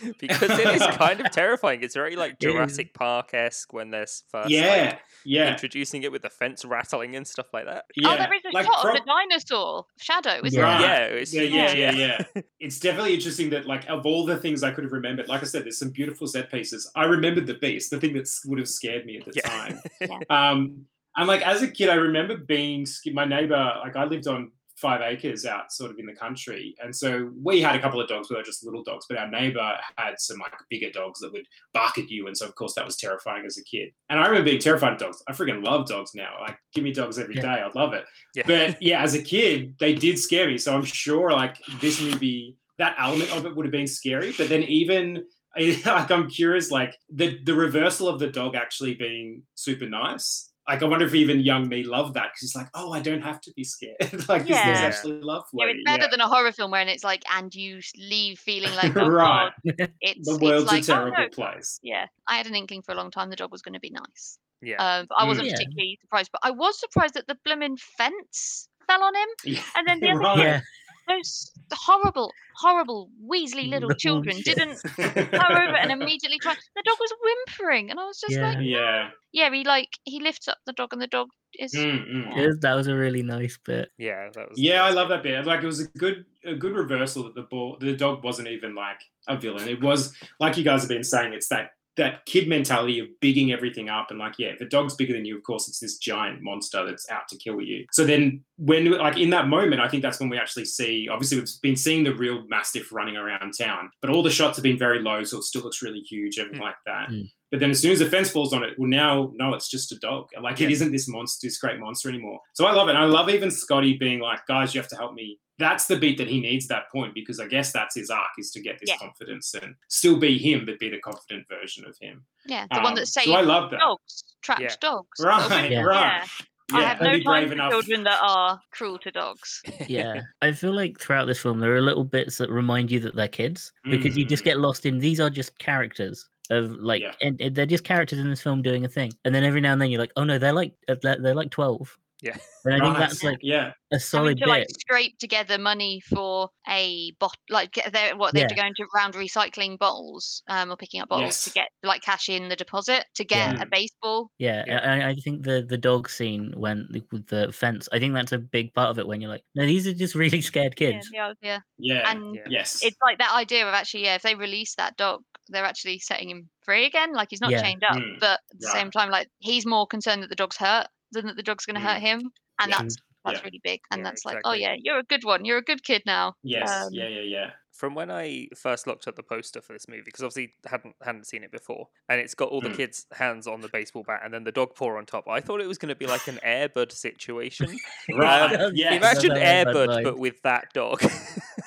Speaker 1: because it is kind of terrifying. It's very like
Speaker 2: It is.
Speaker 1: Jurassic Park esque when they're first
Speaker 4: Yeah.
Speaker 1: like,
Speaker 4: Yeah.
Speaker 1: introducing it with the fence rattling and stuff like that.
Speaker 4: Yeah.
Speaker 3: Oh, there is a
Speaker 4: like
Speaker 3: shot
Speaker 4: pro-
Speaker 3: of the dinosaur shadow, isn't
Speaker 2: Yeah.
Speaker 3: it?
Speaker 1: Yeah, it's
Speaker 4: yeah, yeah, yeah,
Speaker 1: yeah.
Speaker 4: yeah. It's definitely interesting that, like, of all the things I could have remembered, like I said, there's some beautiful set pieces. I remembered the beast, the thing that would have scared me at the
Speaker 1: Yeah.
Speaker 4: time.
Speaker 3: Yeah.
Speaker 4: Um, and like as a kid, I remember being sk- my neighbor. Like I lived on five acres out, sort of in the country, and so we had a couple of dogs, we were just little dogs. But our neighbor had some like bigger dogs that would bark at you, and so of course that was terrifying as a kid. And I remember being terrified of dogs. I freaking love dogs now. Like give me dogs every
Speaker 2: Yeah.
Speaker 4: day, I'd love it.
Speaker 1: Yeah.
Speaker 4: But yeah, as a kid, they did scare me. So I'm sure like this movie, that element of it would have been scary. But then even like I'm curious, like the the reversal of the dog actually being super nice. Like I wonder if even young me loved that because it's like, oh, I don't have to be scared. like this is
Speaker 3: Yeah.
Speaker 4: actually lovely.
Speaker 3: Yeah, it's better
Speaker 4: Yeah.
Speaker 3: than a horror film where it's like, and you leave feeling like, oh
Speaker 4: right.
Speaker 3: god, it's
Speaker 4: The world's
Speaker 3: it's like,
Speaker 4: a terrible
Speaker 3: oh, no.
Speaker 4: place.
Speaker 3: Yeah, I had an inkling for a long time the dog was going to be nice,
Speaker 1: Yeah.
Speaker 3: um, but I wasn't.
Speaker 2: Yeah.
Speaker 3: particularly surprised. But I was surprised that the blooming fence fell on him,
Speaker 4: Yeah.
Speaker 3: and then the other
Speaker 4: Right.
Speaker 2: Yeah,
Speaker 3: those horrible, horrible, Weasley little
Speaker 2: Little
Speaker 3: children
Speaker 2: shit.
Speaker 3: didn't come over and immediately try. The dog was whimpering, and I was just
Speaker 2: Yeah.
Speaker 3: like,
Speaker 4: yeah.
Speaker 3: yeah, he like he lifts up the dog, and the dog is.
Speaker 4: Mm, mm.
Speaker 2: That was a really nice bit.
Speaker 1: yeah, that was.
Speaker 4: Yeah,
Speaker 1: that
Speaker 4: I love
Speaker 1: good.
Speaker 4: that bit. Like it was a good a good reversal that the ball the dog wasn't even like a villain. It was like you guys have been saying, it's that that kid mentality of bigging everything up and like, yeah, if a dog's bigger than you, of course it's this giant monster that's out to kill you. So then when like in that moment, I think that's when we actually see obviously we've been seeing the real mastiff running around town, but all the shots have been very low, so it still looks really huge, everything like that.
Speaker 2: Mm.
Speaker 4: But then as soon as the fence falls on it, well now no, it's just a dog. Like it
Speaker 1: Yeah.
Speaker 4: isn't this monster, this great monster anymore. So I love it. And I love even Scotty being like, guys, you have to help me. That's the beat that he needs at that point because I guess that's his arc is to get this
Speaker 3: Yeah.
Speaker 4: confidence and still be him, but be the confident version of him.
Speaker 3: Yeah, the one
Speaker 4: Um,
Speaker 3: that
Speaker 4: so I love that.
Speaker 3: dogs, trapped
Speaker 1: Yeah.
Speaker 3: dogs. Little
Speaker 4: Right,
Speaker 3: bit-
Speaker 2: Yeah.
Speaker 4: right.
Speaker 3: I
Speaker 4: Yeah,
Speaker 3: have no
Speaker 4: be brave
Speaker 3: time for
Speaker 4: enough.
Speaker 3: children that are cruel to dogs.
Speaker 2: Yeah, I feel like throughout this film there are little bits that remind you that they're kids because you just
Speaker 4: Mm.
Speaker 2: get lost in these are just characters of like,
Speaker 4: Yeah.
Speaker 2: and, and they're just characters in this film doing a thing, and then every now and then you're like, oh no, they're like uh, they're, they're like twelve.
Speaker 1: Yeah.
Speaker 2: and I think
Speaker 4: Right.
Speaker 2: that's like
Speaker 4: yeah.
Speaker 2: a
Speaker 3: Having
Speaker 2: solid
Speaker 3: to
Speaker 2: bit.
Speaker 3: like scrape together money for a bot, like they're what they have to
Speaker 2: Yeah.
Speaker 3: go into round recycling bottles, um, or picking up bottles to get like cash in the deposit to get
Speaker 4: Yeah.
Speaker 3: a baseball.
Speaker 2: Yeah,
Speaker 1: Yeah.
Speaker 2: I, I think the the dog scene when with the fence, I think that's a big part of it. When you're like, no, these are just really scared kids.
Speaker 3: yeah, yeah.
Speaker 4: Yeah.
Speaker 3: And
Speaker 1: Yeah.
Speaker 4: yes.
Speaker 3: it's like that idea of actually, yeah, if they release that dog, they're actually setting him free again. Like he's not
Speaker 2: Yeah.
Speaker 3: chained up,
Speaker 4: Mm,
Speaker 3: but at the same time, like he's more concerned that the dog's hurt than that the dog's going to hurt him, and
Speaker 4: Yeah.
Speaker 3: that's that's
Speaker 4: Yeah.
Speaker 3: really big. And
Speaker 1: Yeah,
Speaker 3: that's like, oh yeah, you're a good one. You're a good kid now.
Speaker 4: yes.
Speaker 3: um,
Speaker 4: yeah, yeah, yeah.
Speaker 1: From when I first looked at the poster for this movie, because obviously hadn't hadn't seen it before, and it's got all the
Speaker 4: Mm.
Speaker 1: kids' hands on the baseball bat and then the dog paw on top. I thought it was going to be like an Air Bud situation.
Speaker 4: Right.
Speaker 2: Um,
Speaker 4: yes.
Speaker 1: Imagine
Speaker 2: Another Air Bud
Speaker 1: Airbud,
Speaker 2: vibe.
Speaker 1: but with that dog.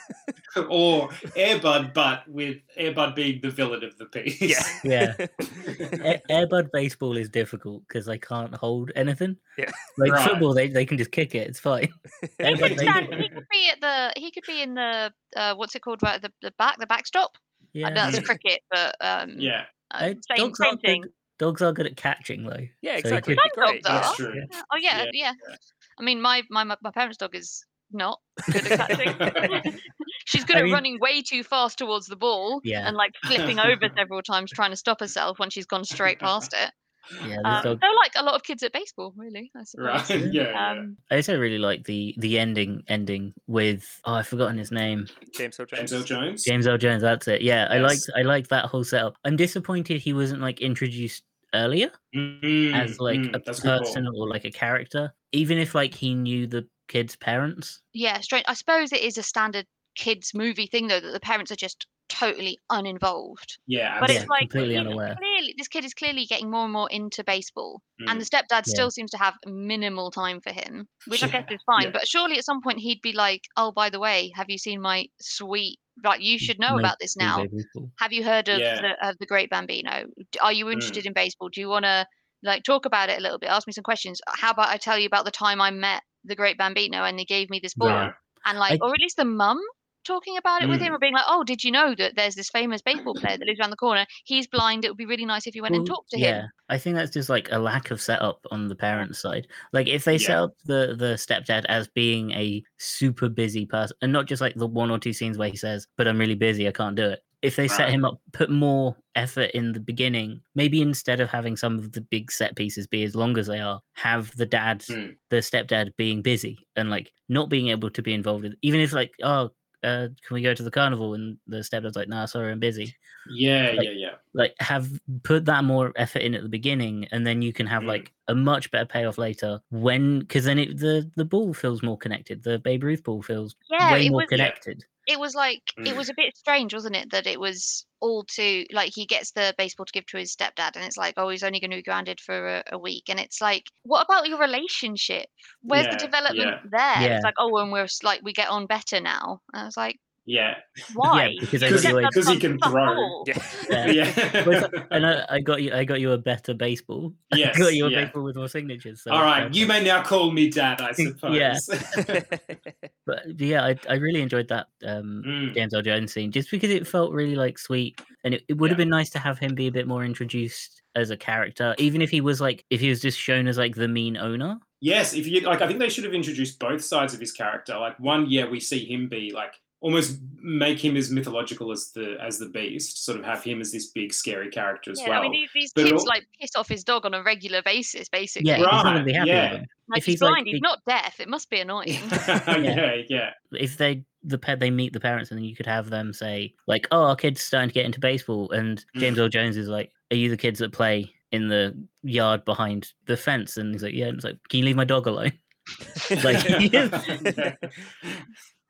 Speaker 4: or Air Bud, but with Air Bud being the villain of the piece.
Speaker 1: yeah.
Speaker 2: Yeah. A- Air Bud baseball is difficult because they can't hold anything.
Speaker 1: Yeah.
Speaker 2: Like
Speaker 4: Right.
Speaker 2: football, they, they can just kick it. It's fine.
Speaker 3: He
Speaker 2: Air
Speaker 3: Bud
Speaker 2: could,
Speaker 3: stand, he could be at the. He could be in the. Uh, what's it called? Right, the the back, the backstop. I
Speaker 2: yeah.
Speaker 3: know that's cricket, but um,
Speaker 4: Yeah.
Speaker 3: uh, same
Speaker 2: dogs,
Speaker 3: same
Speaker 2: are
Speaker 3: thing.
Speaker 2: good, dogs are good at catching though.
Speaker 1: yeah,
Speaker 2: So he
Speaker 1: exactly.
Speaker 2: could-
Speaker 1: it'd be
Speaker 3: Some
Speaker 1: great.
Speaker 3: dogs are.
Speaker 4: That's true.
Speaker 2: Yeah.
Speaker 3: Oh yeah,
Speaker 4: Yeah,
Speaker 3: yeah,
Speaker 4: yeah.
Speaker 3: I mean, my my my parents' dog is not good at catching. She's good
Speaker 2: I
Speaker 3: at
Speaker 2: mean-
Speaker 3: running way too fast towards the ball
Speaker 2: Yeah.
Speaker 3: and like flipping over several times trying to stop herself when she's gone straight past it.
Speaker 2: Yeah,
Speaker 3: Um,
Speaker 2: dog.
Speaker 3: they're like a lot of kids at baseball, really. I suppose.
Speaker 4: Right. Yeah. yeah.
Speaker 3: Um,
Speaker 2: I also really like the the ending ending with oh I've forgotten his name
Speaker 1: James L. Jones.
Speaker 4: James Earl Jones.
Speaker 2: James Earl Jones. That's it. Yeah, I liked
Speaker 4: Yes.
Speaker 2: I liked that whole setup. I'm disappointed he wasn't like introduced earlier
Speaker 4: Mm,
Speaker 2: as like
Speaker 4: mm,
Speaker 2: a
Speaker 4: that's good call.
Speaker 2: person or like a character, even if like he knew the kid's parents.
Speaker 3: yeah, strange. I suppose it is a standard kids movie thing though that the parents are just totally uninvolved.
Speaker 4: Yeah.
Speaker 3: But
Speaker 2: Yeah,
Speaker 3: it's like
Speaker 2: completely
Speaker 3: you know,
Speaker 2: unaware.
Speaker 3: clearly this kid is clearly getting more and more into baseball, and the
Speaker 4: Mm.
Speaker 3: stepdad
Speaker 2: Yeah.
Speaker 3: still seems to have minimal time for him, which I guess is fine.
Speaker 4: yeah.
Speaker 3: But surely at some point he'd be like, "Oh, by the way, have you seen my sweet? Like you should know
Speaker 2: Make
Speaker 3: about this now.
Speaker 2: Baseball.
Speaker 3: Have you heard of
Speaker 4: Yeah.
Speaker 3: the of the Great Bambino? Are
Speaker 2: Mm.
Speaker 3: you interested in baseball? Do you want to like talk about it a little bit? Ask me some questions. How about I tell you about the time I met the Great Bambino and they gave me this ball,
Speaker 4: Right.
Speaker 3: and like,
Speaker 2: I-
Speaker 3: or at least the mum talking about it with him
Speaker 4: Mm.
Speaker 3: or being like, "Oh, did you know that there's this famous baseball player that lives around the corner? He's blind. It would be really nice if you went and talked to
Speaker 2: yeah,
Speaker 3: him."
Speaker 2: Yeah, I think that's just like a lack of setup on the parents' side. Like if they set up the the stepdad as being a super busy person, and not just like the one or two scenes where he says, "But I'm really busy, I can't do it." If they set him up, put more effort in the beginning, maybe instead of having some of the big set pieces be as long as they are, have the dad,
Speaker 4: Hmm.
Speaker 2: the stepdad being busy and like not being able to be involved in, even if like, oh, uh, can we go to the carnival? And the stepdad's like, nah, sorry, I'm busy.
Speaker 4: Yeah,
Speaker 2: Like-
Speaker 4: yeah, yeah.
Speaker 2: Like, have put that more effort in at the beginning, and then you can have
Speaker 4: Mm.
Speaker 2: like a much better payoff later when, because then it, the the ball feels more connected. The Babe Ruth ball feels
Speaker 3: Yeah,
Speaker 2: way more
Speaker 3: was-
Speaker 2: connected.
Speaker 3: It was like it
Speaker 4: Mm.
Speaker 3: was a bit strange, wasn't it? That it was all to like he gets the baseball to give to his stepdad, and it's like, oh, he's only going to be grounded for a, a week, and it's like, what about your relationship? Where's
Speaker 4: Yeah,
Speaker 3: the development
Speaker 4: yeah.
Speaker 3: there?
Speaker 2: Yeah.
Speaker 3: It's like, oh, and we're like we get on better now. And I was like,
Speaker 4: Yeah.
Speaker 3: why?
Speaker 2: because
Speaker 4: Because-
Speaker 2: got you a-
Speaker 4: because he
Speaker 3: can't
Speaker 4: can
Speaker 3: fuck
Speaker 4: throw.
Speaker 1: Yeah.
Speaker 2: Yeah. Well, it's
Speaker 4: yeah.
Speaker 2: like- and I, I got you. I got you a better baseball.
Speaker 4: yes.
Speaker 2: I got you a
Speaker 4: yeah.
Speaker 2: baseball with more signatures. So
Speaker 4: All right,
Speaker 2: um,
Speaker 4: you may now call me dad, I suppose.
Speaker 2: Yeah. But but yeah, I, I really enjoyed that um,
Speaker 4: Mm,
Speaker 2: James Earl Jones scene just because it felt really like sweet, and it, it would have
Speaker 4: Yeah.
Speaker 2: been nice to have him be a bit more introduced as a character, even if he was like if he was just shown as like the mean owner.
Speaker 4: Yes, if you like, I think they should have introduced both sides of his character. Like one, yeah, we see him be like almost make him as mythological as the as the beast. Sort of have him as this big scary character as
Speaker 3: Yeah,
Speaker 4: well.
Speaker 3: I mean these, these
Speaker 4: But
Speaker 3: kids
Speaker 4: all-
Speaker 3: like piss off his dog on a regular basis, basically.
Speaker 2: Yeah, he's not
Speaker 4: Right,
Speaker 2: be happy
Speaker 4: yeah.
Speaker 3: like
Speaker 2: if
Speaker 3: he's,
Speaker 2: he's, like,
Speaker 3: blind, he's not deaf. It must be annoying.
Speaker 4: yeah, yeah.
Speaker 2: If they the pet they meet the parents, and then you could have them say like, "Oh, our kid's starting to get into baseball," and
Speaker 4: Mm.
Speaker 2: James earl Jones is like, "Are you the kids that play in the yard behind the fence?" And he's like, "Yeah." And it's like, "Can you leave my dog alone?" Like,
Speaker 4: yeah.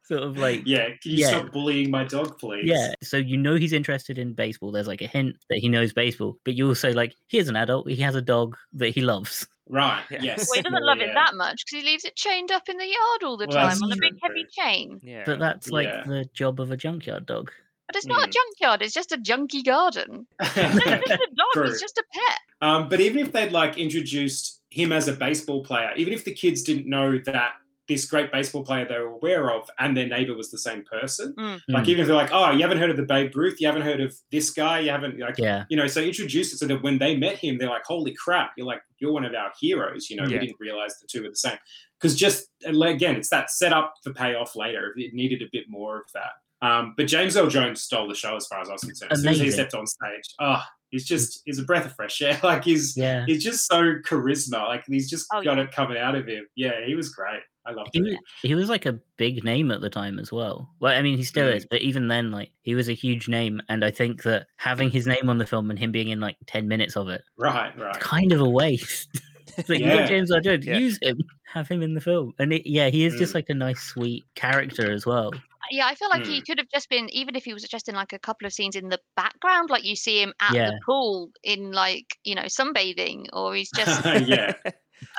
Speaker 2: Sort of like
Speaker 4: Yeah, Can you
Speaker 2: Yeah.
Speaker 4: stop bullying my dog, please?
Speaker 2: Yeah, so you know he's interested in baseball. There's like a hint that he knows baseball, but you also like he's an adult. He has a dog that he loves.
Speaker 4: Right.
Speaker 1: Yeah.
Speaker 4: Yes.
Speaker 3: well, he doesn't love
Speaker 4: yeah.
Speaker 3: it that much because he leaves it chained up in the yard all the
Speaker 4: Well,
Speaker 3: time on a big heavy chain.
Speaker 1: yeah.
Speaker 2: But that's like
Speaker 4: Yeah.
Speaker 2: the job of a junkyard dog.
Speaker 3: But it's not a
Speaker 4: Mm.
Speaker 3: junkyard; it's just a junky garden. It's just a dog.
Speaker 4: True.
Speaker 3: It's just a pet.
Speaker 4: Um, but even if they'd like introduced him as a baseball player, even if the kids didn't know that this great baseball player they were aware of and their neighbor was the same person, like
Speaker 2: Mm,
Speaker 4: even if they're like, oh, you haven't heard of the Babe Ruth, you haven't heard of this guy, you haven't like,
Speaker 2: yeah,
Speaker 4: you know, so introduce it so that when they met him, they're like, holy crap, you're like, you're one of our heroes. You know,
Speaker 1: Yeah.
Speaker 4: we didn't realize the two were the same. Because just again, it's that set up for payoff later. It needed a bit more of that. Um, but James Earl Jones stole the show as far as I was concerned. As soon as he stepped on stage, oh, he's just he's a breath of fresh air. Like he's
Speaker 2: yeah.
Speaker 4: he's just so charisma. Like he's just
Speaker 3: Oh,
Speaker 4: got
Speaker 3: yeah.
Speaker 4: it coming out of him. Yeah, he was great. I loved
Speaker 2: He
Speaker 4: it.
Speaker 2: was, he was like a big name at the time as well. Well, I mean, he still
Speaker 4: Mm.
Speaker 2: is, but even then, like he was a huge name, and I think that having his name on the film and him being in like ten minutes of it,
Speaker 4: Right, right.
Speaker 2: kind of a waste. It's like, you got James Earl Jones,
Speaker 1: Yeah.
Speaker 2: use him, have him in the film, and it, yeah, he is just
Speaker 4: Mm.
Speaker 2: like a nice, sweet character as well.
Speaker 3: Yeah, I feel like
Speaker 4: Hmm.
Speaker 3: he could have just been, even if he was just in like a couple of scenes in the background, like you see him at
Speaker 2: Yeah.
Speaker 3: the pool in like you know sunbathing, or he's just
Speaker 4: yeah.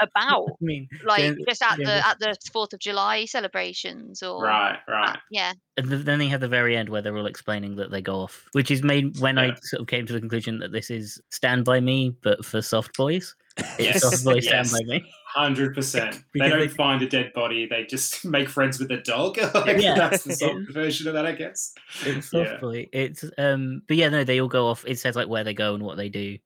Speaker 3: About
Speaker 2: I mean,
Speaker 3: like
Speaker 2: James-
Speaker 3: just at the at the Fourth of July celebrations, or
Speaker 4: Right,
Speaker 3: at-
Speaker 4: right.
Speaker 3: yeah,
Speaker 2: And then they have the very end where they're all explaining that they go off, which is made when I sort of came to the conclusion that this is Stand By Me, but for soft boys. It's
Speaker 4: Yes,
Speaker 2: Soft Boys
Speaker 4: yes.
Speaker 2: Stand By Me.
Speaker 4: Hundred percent. They don't
Speaker 2: they-
Speaker 4: find a dead body. They just make friends with a dog. like,
Speaker 2: Yeah.
Speaker 4: That's the soft version of that, I guess.
Speaker 2: It's
Speaker 4: Yeah.
Speaker 2: Boy. It's um, but yeah, no, they all go off. It says like where they go and what they do.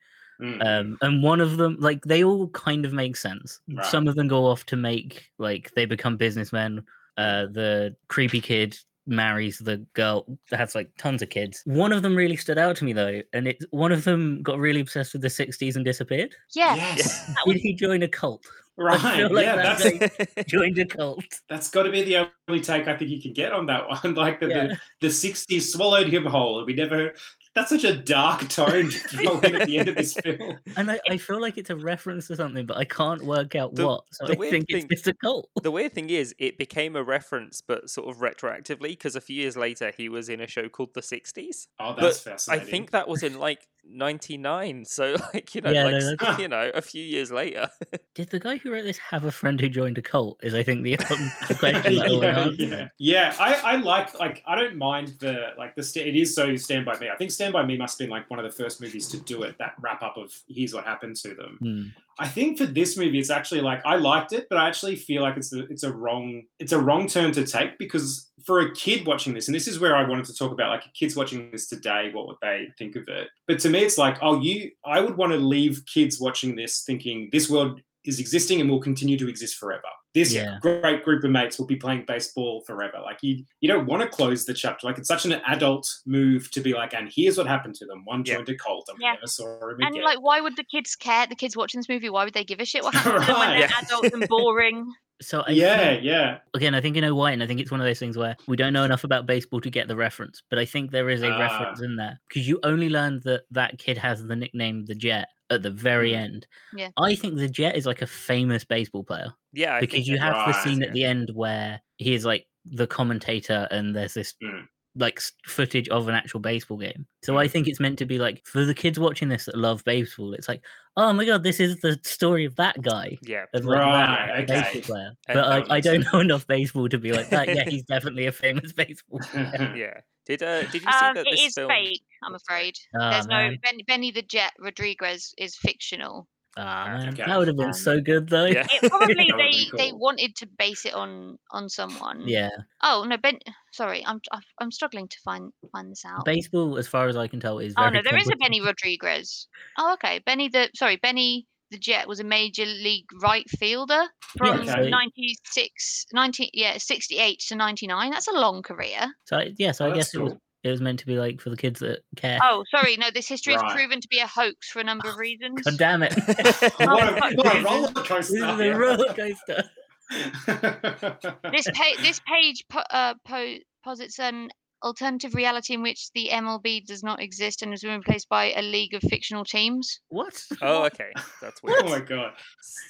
Speaker 4: Mm.
Speaker 2: Um, and one of them, like, they all kind of make sense.
Speaker 4: Right.
Speaker 2: Some of them go off to make like they become businessmen. Uh, the creepy kid marries the girl that has like tons of kids. One of them really stood out to me though, and it one of them got really obsessed with the '60s and disappeared.
Speaker 3: yeah.
Speaker 4: yes.
Speaker 3: That
Speaker 2: Did he join a cult?
Speaker 4: Right.
Speaker 2: like
Speaker 4: yeah,
Speaker 2: that's
Speaker 4: that's
Speaker 2: like- Joined a cult.
Speaker 4: that's got to be the only take I think you can get on that one. like the,
Speaker 2: Yeah.
Speaker 4: the the '60s swallowed him whole, we never. That's such a dark tone to throw in at the end of this film.
Speaker 2: And I, I feel like it's a reference to something, but I can't work out
Speaker 1: The-
Speaker 2: what. So
Speaker 1: the
Speaker 2: I
Speaker 1: weird
Speaker 2: think
Speaker 1: thing-
Speaker 2: it's just a cult.
Speaker 1: the weird thing is, it became a reference, but sort of retroactively, because a few years later he was in a show called The 60s.
Speaker 4: Oh, that's
Speaker 1: I
Speaker 4: fascinating.
Speaker 1: I think that was in like 99. So, like, you know,
Speaker 2: Yeah,
Speaker 1: like,
Speaker 2: no,
Speaker 1: s- you know, a few years later.
Speaker 2: Did the guy who wrote this have a friend who joined a cult? Is I think the, um, the question that I want to
Speaker 4: yeah, yeah, yeah. I, I like like I don't mind the like the sta- it is so Stand by Me. I think Stand by Me must have been like one of the first movies to do it. That wrap up of here's what happened to them.
Speaker 2: Hmm.
Speaker 4: I think for this movie, it's actually like I liked it, but I actually feel like it's a, it's a wrong it's a wrong turn to take because for a kid watching this, and this is where I wanted to talk about like kids watching this today, what would they think of it? But to me, it's like oh, you I would want to leave kids watching this thinking this world is existing and will continue to exist forever. this
Speaker 2: Yeah.
Speaker 4: great group of mates will be playing baseball forever. Like you, you don't want to close the chapter. Like it's such an adult move to be like, and here's what happened to them. One
Speaker 1: Yeah.
Speaker 4: joined a cult, and we
Speaker 3: Yeah.
Speaker 4: never saw him
Speaker 3: And like, why would the kids care? The kids watching this movie, why would they give a shit what happened to them when they're
Speaker 1: Yeah.
Speaker 3: adults and boring?
Speaker 2: So I
Speaker 4: yeah,
Speaker 2: think-
Speaker 4: yeah.
Speaker 2: again, I think you know why, and I think it's one of those things where we don't know enough about baseball to get the reference, but I think there is a
Speaker 4: Ah.
Speaker 2: reference in there because you only learn that that kid has the nickname the Jet at the very
Speaker 4: Mm.
Speaker 2: end.
Speaker 3: Yeah.
Speaker 2: I think the Jet is like a famous baseball player
Speaker 1: Yeah, I
Speaker 2: because
Speaker 1: think
Speaker 2: you
Speaker 1: that-
Speaker 2: have the scene at the end where he is like the commentator, and there's this
Speaker 4: Mm.
Speaker 2: Like footage of an actual baseball game. So. I think it's meant to be like for the kids watching this that love baseball. It's like, oh my god, this is the story of that guy.
Speaker 1: yeah.
Speaker 2: Of like
Speaker 4: Right,
Speaker 2: that
Speaker 4: okay.
Speaker 2: baseball player. But like, I don't know enough baseball to be like that. Yeah, he's definitely a famous baseball. player.
Speaker 1: Yeah. Did uh did you see
Speaker 3: Um,
Speaker 1: that
Speaker 3: it
Speaker 1: this
Speaker 3: is
Speaker 1: film
Speaker 3: fake. I'm afraid.
Speaker 2: Ah,
Speaker 3: There's no ben, Benny the Jet Rodriguez is fictional.
Speaker 2: Ah, man.
Speaker 4: Okay.
Speaker 2: That would have been
Speaker 3: Um,
Speaker 2: so good though.
Speaker 1: Yeah.
Speaker 3: It probably they
Speaker 4: been
Speaker 3: they wanted to base it on on someone.
Speaker 2: Yeah.
Speaker 3: Oh no, Ben. Sorry, I'm I'm- I'm struggling to find find this out.
Speaker 2: Baseball, as far as I can tell, is
Speaker 3: Oh no, there is a. Benny Rodriguez. Oh okay, Benny the sorry Benny the Jet was a major league right fielder from
Speaker 4: okay.
Speaker 3: 96, 90, yeah, 68 to 99. That's a long career.
Speaker 2: So yeah, so
Speaker 4: Oh,
Speaker 2: I
Speaker 4: that's
Speaker 2: guess it was
Speaker 4: cool.
Speaker 2: It was meant to be like for the kids that care.
Speaker 3: Oh, sorry, no, this history
Speaker 4: Right.
Speaker 3: is proven to be a hoax for a number of reasons.
Speaker 2: God damn it!
Speaker 4: what a, what a
Speaker 2: this
Speaker 4: roller coaster!
Speaker 2: this is a roller coaster.
Speaker 3: this page this page po- uh, po- posits an alternative reality in which the MLB does not exist and has been replaced by a league of fictional teams.
Speaker 2: What?
Speaker 1: Oh, okay. That's weird.
Speaker 4: oh my god,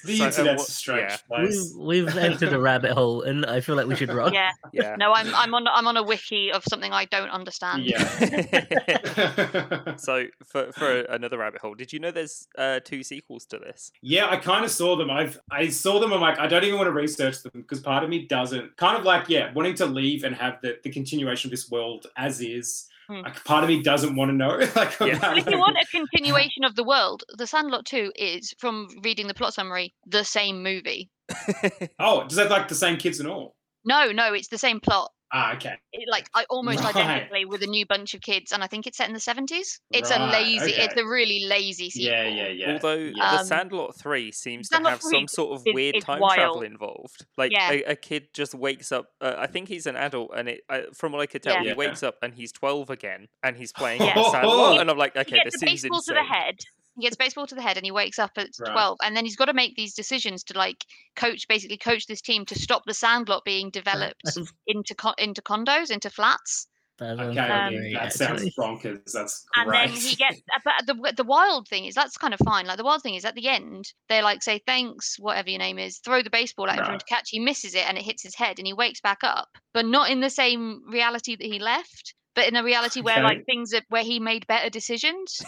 Speaker 4: the
Speaker 1: So, uh,
Speaker 4: internet's
Speaker 1: what-
Speaker 4: strange
Speaker 1: yeah.
Speaker 2: We've, we've entered a rabbit hole, and I feel like we should run.
Speaker 3: Yeah,
Speaker 1: Yeah.
Speaker 3: no, I'm I'm on I'm on a wiki of something I don't understand.
Speaker 4: Yeah.
Speaker 1: so for for another rabbit hole, did you know there's uh, two sequels to this?
Speaker 4: Yeah, I kind of saw them. I've I saw them. I'm like, I don't even want to research them because part of me doesn't. Kind of like, yeah, wanting to leave and have the, the continuation of this world as is.
Speaker 3: Hmm.
Speaker 4: Like, part of me doesn't want to know. like,
Speaker 1: Yeah.
Speaker 3: Well, if you want a continuation of the world, The Sandlot 2 is, from reading the plot summary, the same movie.
Speaker 4: oh, does that like the same kids and all?
Speaker 3: No, no, it's the same plot.
Speaker 4: Ah, okay.
Speaker 3: It, like I almost
Speaker 4: Right.
Speaker 3: identically with a new bunch of kids, and I think it's set in the seventies. It's a
Speaker 4: Right,
Speaker 3: lazy, it's a really lazy sequel.
Speaker 4: Yeah, yeah, yeah.
Speaker 1: Although
Speaker 4: yeah.
Speaker 1: the
Speaker 3: Um,
Speaker 1: Sandlot Three seems to have some sort of
Speaker 3: is-
Speaker 1: weird
Speaker 3: is
Speaker 1: time
Speaker 3: wild.
Speaker 1: travel involved. Like
Speaker 3: Yeah.
Speaker 1: a, a kid just wakes up. Uh, I think he's an adult, and it uh, from what I could tell,
Speaker 3: Yeah.
Speaker 1: he
Speaker 4: Yeah.
Speaker 1: wakes up and he's twelve again, and he's playing
Speaker 3: Yeah.
Speaker 1: Sandlot, and I'm like,
Speaker 3: He
Speaker 1: okay,
Speaker 3: gets
Speaker 1: this
Speaker 3: a
Speaker 1: seems insane.
Speaker 3: to the head. He gets baseball to the head, and he wakes up at
Speaker 4: Right.
Speaker 3: twelve, and then he's got to make these decisions to like coach, basically coach this team to stop the Sandlot being developed into co- into condos, into flats.
Speaker 2: That
Speaker 4: Okay,
Speaker 3: Um,
Speaker 2: great,
Speaker 4: that sounds bonkers. That's
Speaker 3: and
Speaker 4: great.
Speaker 3: then he gets uh, but the the wild thing is that's kind of fine like the wild thing is at the end they like say thanks whatever your name is throw the baseball at him for him
Speaker 4: Right.
Speaker 3: to catch he misses it and it hits his head and he wakes back up but not in the same reality that he left but in a reality where
Speaker 4: Okay.
Speaker 3: like things are where he made better decisions